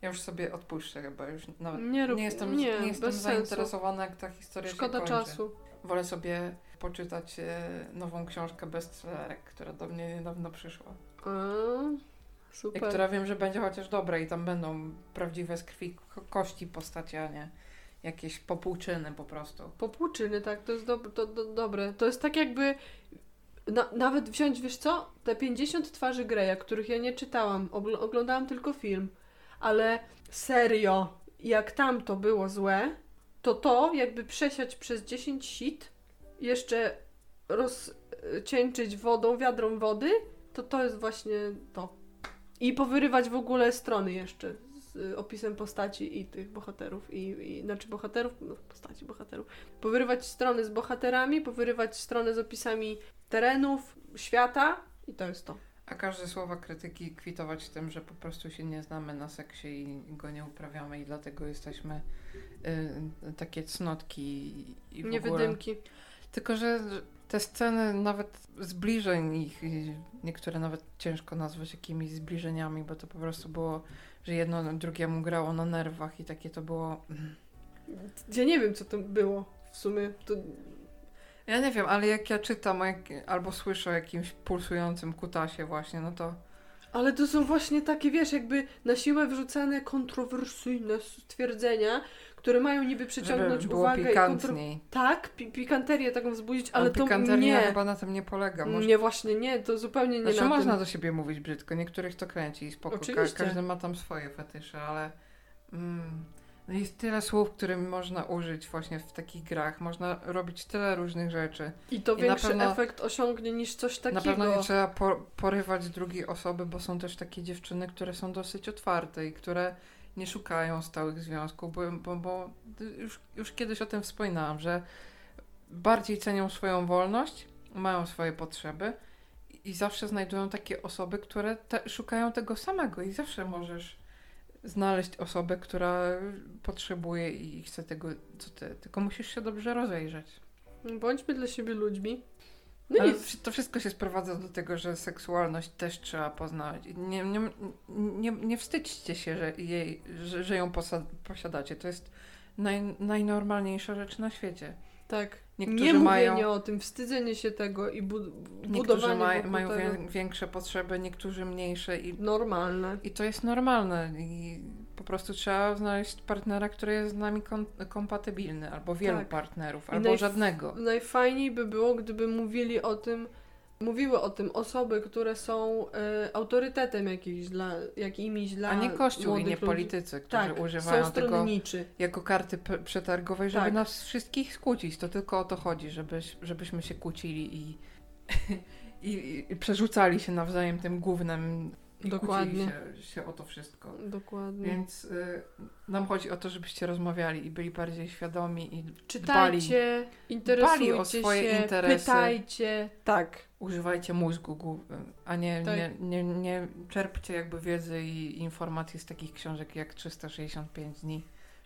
ja już sobie odpuszczę chyba. Już nawet Nie nie, rób- jestem, nie, nie, jestem sensu. zainteresowana, jak ta historia Szkoda się kończy. czasu. Wolę sobie poczytać e, nową książkę bestsellerek, która do mnie niedawno przyszła. A, Super. I która wiem, że będzie chociaż dobra i tam będą prawdziwe z krwi ko- kości postaci, a nie jakieś popłuczyny po prostu. Popłuczyny, tak, to jest to, to, dobre. To jest tak jakby na, nawet wziąć, wiesz co, te 50 twarzy Greya, których ja nie czytałam, ogl- oglądałam tylko film, ale serio, jak tam to było złe, to to jakby przesiać przez 10 sit, jeszcze rozcieńczyć wodą, wiadrą wody, to to jest właśnie to. I powyrywać w ogóle strony jeszcze z y, opisem postaci i tych bohaterów, i, i znaczy bohaterów, no, postaci bohaterów. Powyrywać strony z bohaterami, powyrywać strony z opisami terenów, świata i to jest to. A każde słowa krytyki kwitować tym, że po prostu się nie znamy na seksie i go nie uprawiamy i dlatego jesteśmy y, takie cnotki i w ogóle. Niewydymki. Tylko, że te sceny nawet zbliżeń ich, niektóre nawet ciężko nazwać jakimiś zbliżeniami, bo to po prostu było, że jedno drugiemu grało na nerwach i takie to było... Ja nie wiem, co to było w sumie. To... Ja nie wiem, ale jak ja czytam jak, albo słyszę o jakimś pulsującym kutasie właśnie, no to Ale to są właśnie takie, wiesz, jakby na siłę wrzucane kontrowersyjne stwierdzenia, które mają niby przyciągnąć żeby było uwagę i kontro... pikantniej. Tak, pi pikantérię taką wzbudzić, ale, to pikanteria nie. chyba na tym nie polega. Może... Nie, właśnie nie, to zupełnie nie Znaczy na można tym. do siebie mówić brzydko, niektórych to kręci i spoko, Ka- Oczywiście. każdy ma tam swoje fetysze, ale mm, no jest tyle słów, które można użyć właśnie w takich grach, można robić tyle różnych rzeczy. I to I większy pewno- efekt osiągnie niż coś takiego. Na pewno nie trzeba po, porywać drugiej osoby, bo są też takie dziewczyny, które są dosyć otwarte i które nie szukają stałych związków, bo, bo, bo już, już kiedyś o tym wspominałam, że bardziej cenią swoją wolność, mają swoje potrzeby i zawsze znajdują takie osoby, które te, szukają tego samego i zawsze możesz znaleźć osobę, która potrzebuje i chce tego, co ty, tylko musisz się dobrze rozejrzeć. Bądźmy dla siebie ludźmi. No Ale to wszystko się sprowadza do tego, że seksualność też trzeba poznawać. I Nie, nie, nie, nie wstydźcie się, że, jej, że, że ją posiadacie. To jest naj, najnormalniejsza rzecz na świecie. Tak. Niektórzy nie mają- mówienie o tym, wstydzenie się tego i bu Niektórzy budowanie ma, wokół mają tego. wię, większe potrzeby, niektórzy mniejsze i, Normalne. i to jest normalne. I po prostu trzeba znaleźć partnera, który jest z nami kom- kompatybilny, albo wielu Tak. partnerów, I albo najf- żadnego. Najfajniej by było, gdyby mówili o tym, mówiły o tym osoby, które są e, autorytetem jakiś dla, jakimiś dla A nie kościół i nie ludzi. politycy, którzy Tak, używają tego jako karty przetargowej, żeby Tak. nas wszystkich skłócić. To tylko o to chodzi, żebyś, żebyśmy się kłócili i, (laughs) i, i przerzucali się nawzajem tym gównem i Dokładnie. się, się o to wszystko. Dokładnie. Więc y, nam chodzi o to, żebyście rozmawiali i byli bardziej świadomi i Czytajcie, interesujcie dbali o swoje się, interesy. pytajcie. Tak. używajcie mózgu, a nie, Tak. nie, nie, nie czerpcie jakby wiedzy i informacji z takich książek jak 365 dni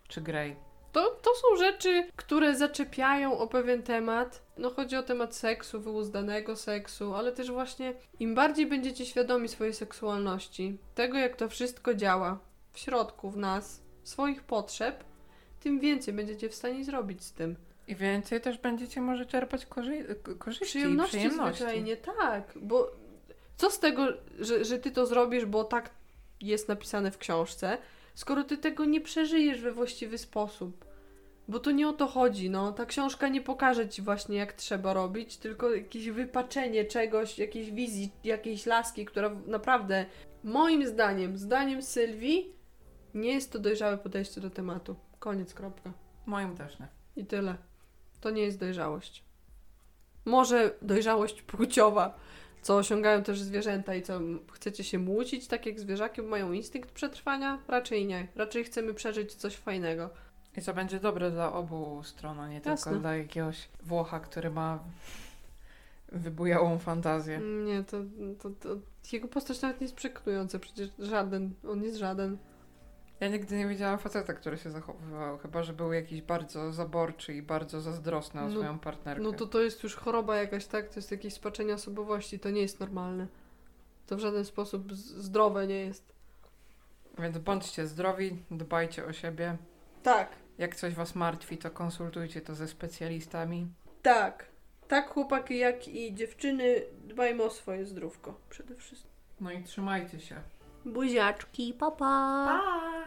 czy Grey. To, to są rzeczy, które zaczepiają o pewien temat. No chodzi o temat seksu, wyuzdanego seksu, ale też właśnie im bardziej będziecie świadomi swojej seksualności, tego jak to wszystko działa w środku, w nas, swoich potrzeb, tym więcej będziecie w stanie zrobić z tym. I więcej też będziecie może czerpać korzy- korzyści Przyjemności, i przyjemności. zwyczajnie, tak. Bo co z tego, że, że ty to zrobisz, bo tak jest napisane w książce, skoro ty tego nie przeżyjesz we właściwy sposób. Bo to nie o to chodzi, no. Ta książka nie pokaże ci właśnie, jak trzeba robić, tylko jakieś wypaczenie czegoś, jakiejś wizji, jakiejś laski, która naprawdę, moim zdaniem, zdaniem Sylwii, nie jest to dojrzałe podejście do tematu. Koniec, kropka. Moim też nie. I tyle. To nie jest dojrzałość. Może dojrzałość płciowa, co osiągają też zwierzęta i co chcecie się młócić, tak jak zwierzaki mają instynkt przetrwania? Raczej nie. Raczej chcemy przeżyć coś fajnego. I co będzie dobre dla obu stron, a nie Jasne. tylko dla jakiegoś Włocha, który ma wybujałą fantazję. Nie, to, to, to jego postać nawet nie jest przekonująca, przecież żaden, on jest żaden. Ja nigdy nie widziałam faceta, który się zachowywał, chyba że był jakiś bardzo zaborczy i bardzo zazdrosny o No- swoją partnerkę. No to to jest już choroba jakaś, tak? To jest jakieś spaczenie osobowości, to nie jest normalne. To w żaden sposób zdrowe nie jest. Więc bądźcie zdrowi, dbajcie o siebie. Tak, Jak coś was martwi, to konsultujcie to ze specjalistami. tak. Tak chłopaki jak i dziewczyny dbajmy o swoje zdrówko przede wszystkim. No i trzymajcie się. Buziaczki, papa. Pa. Pa!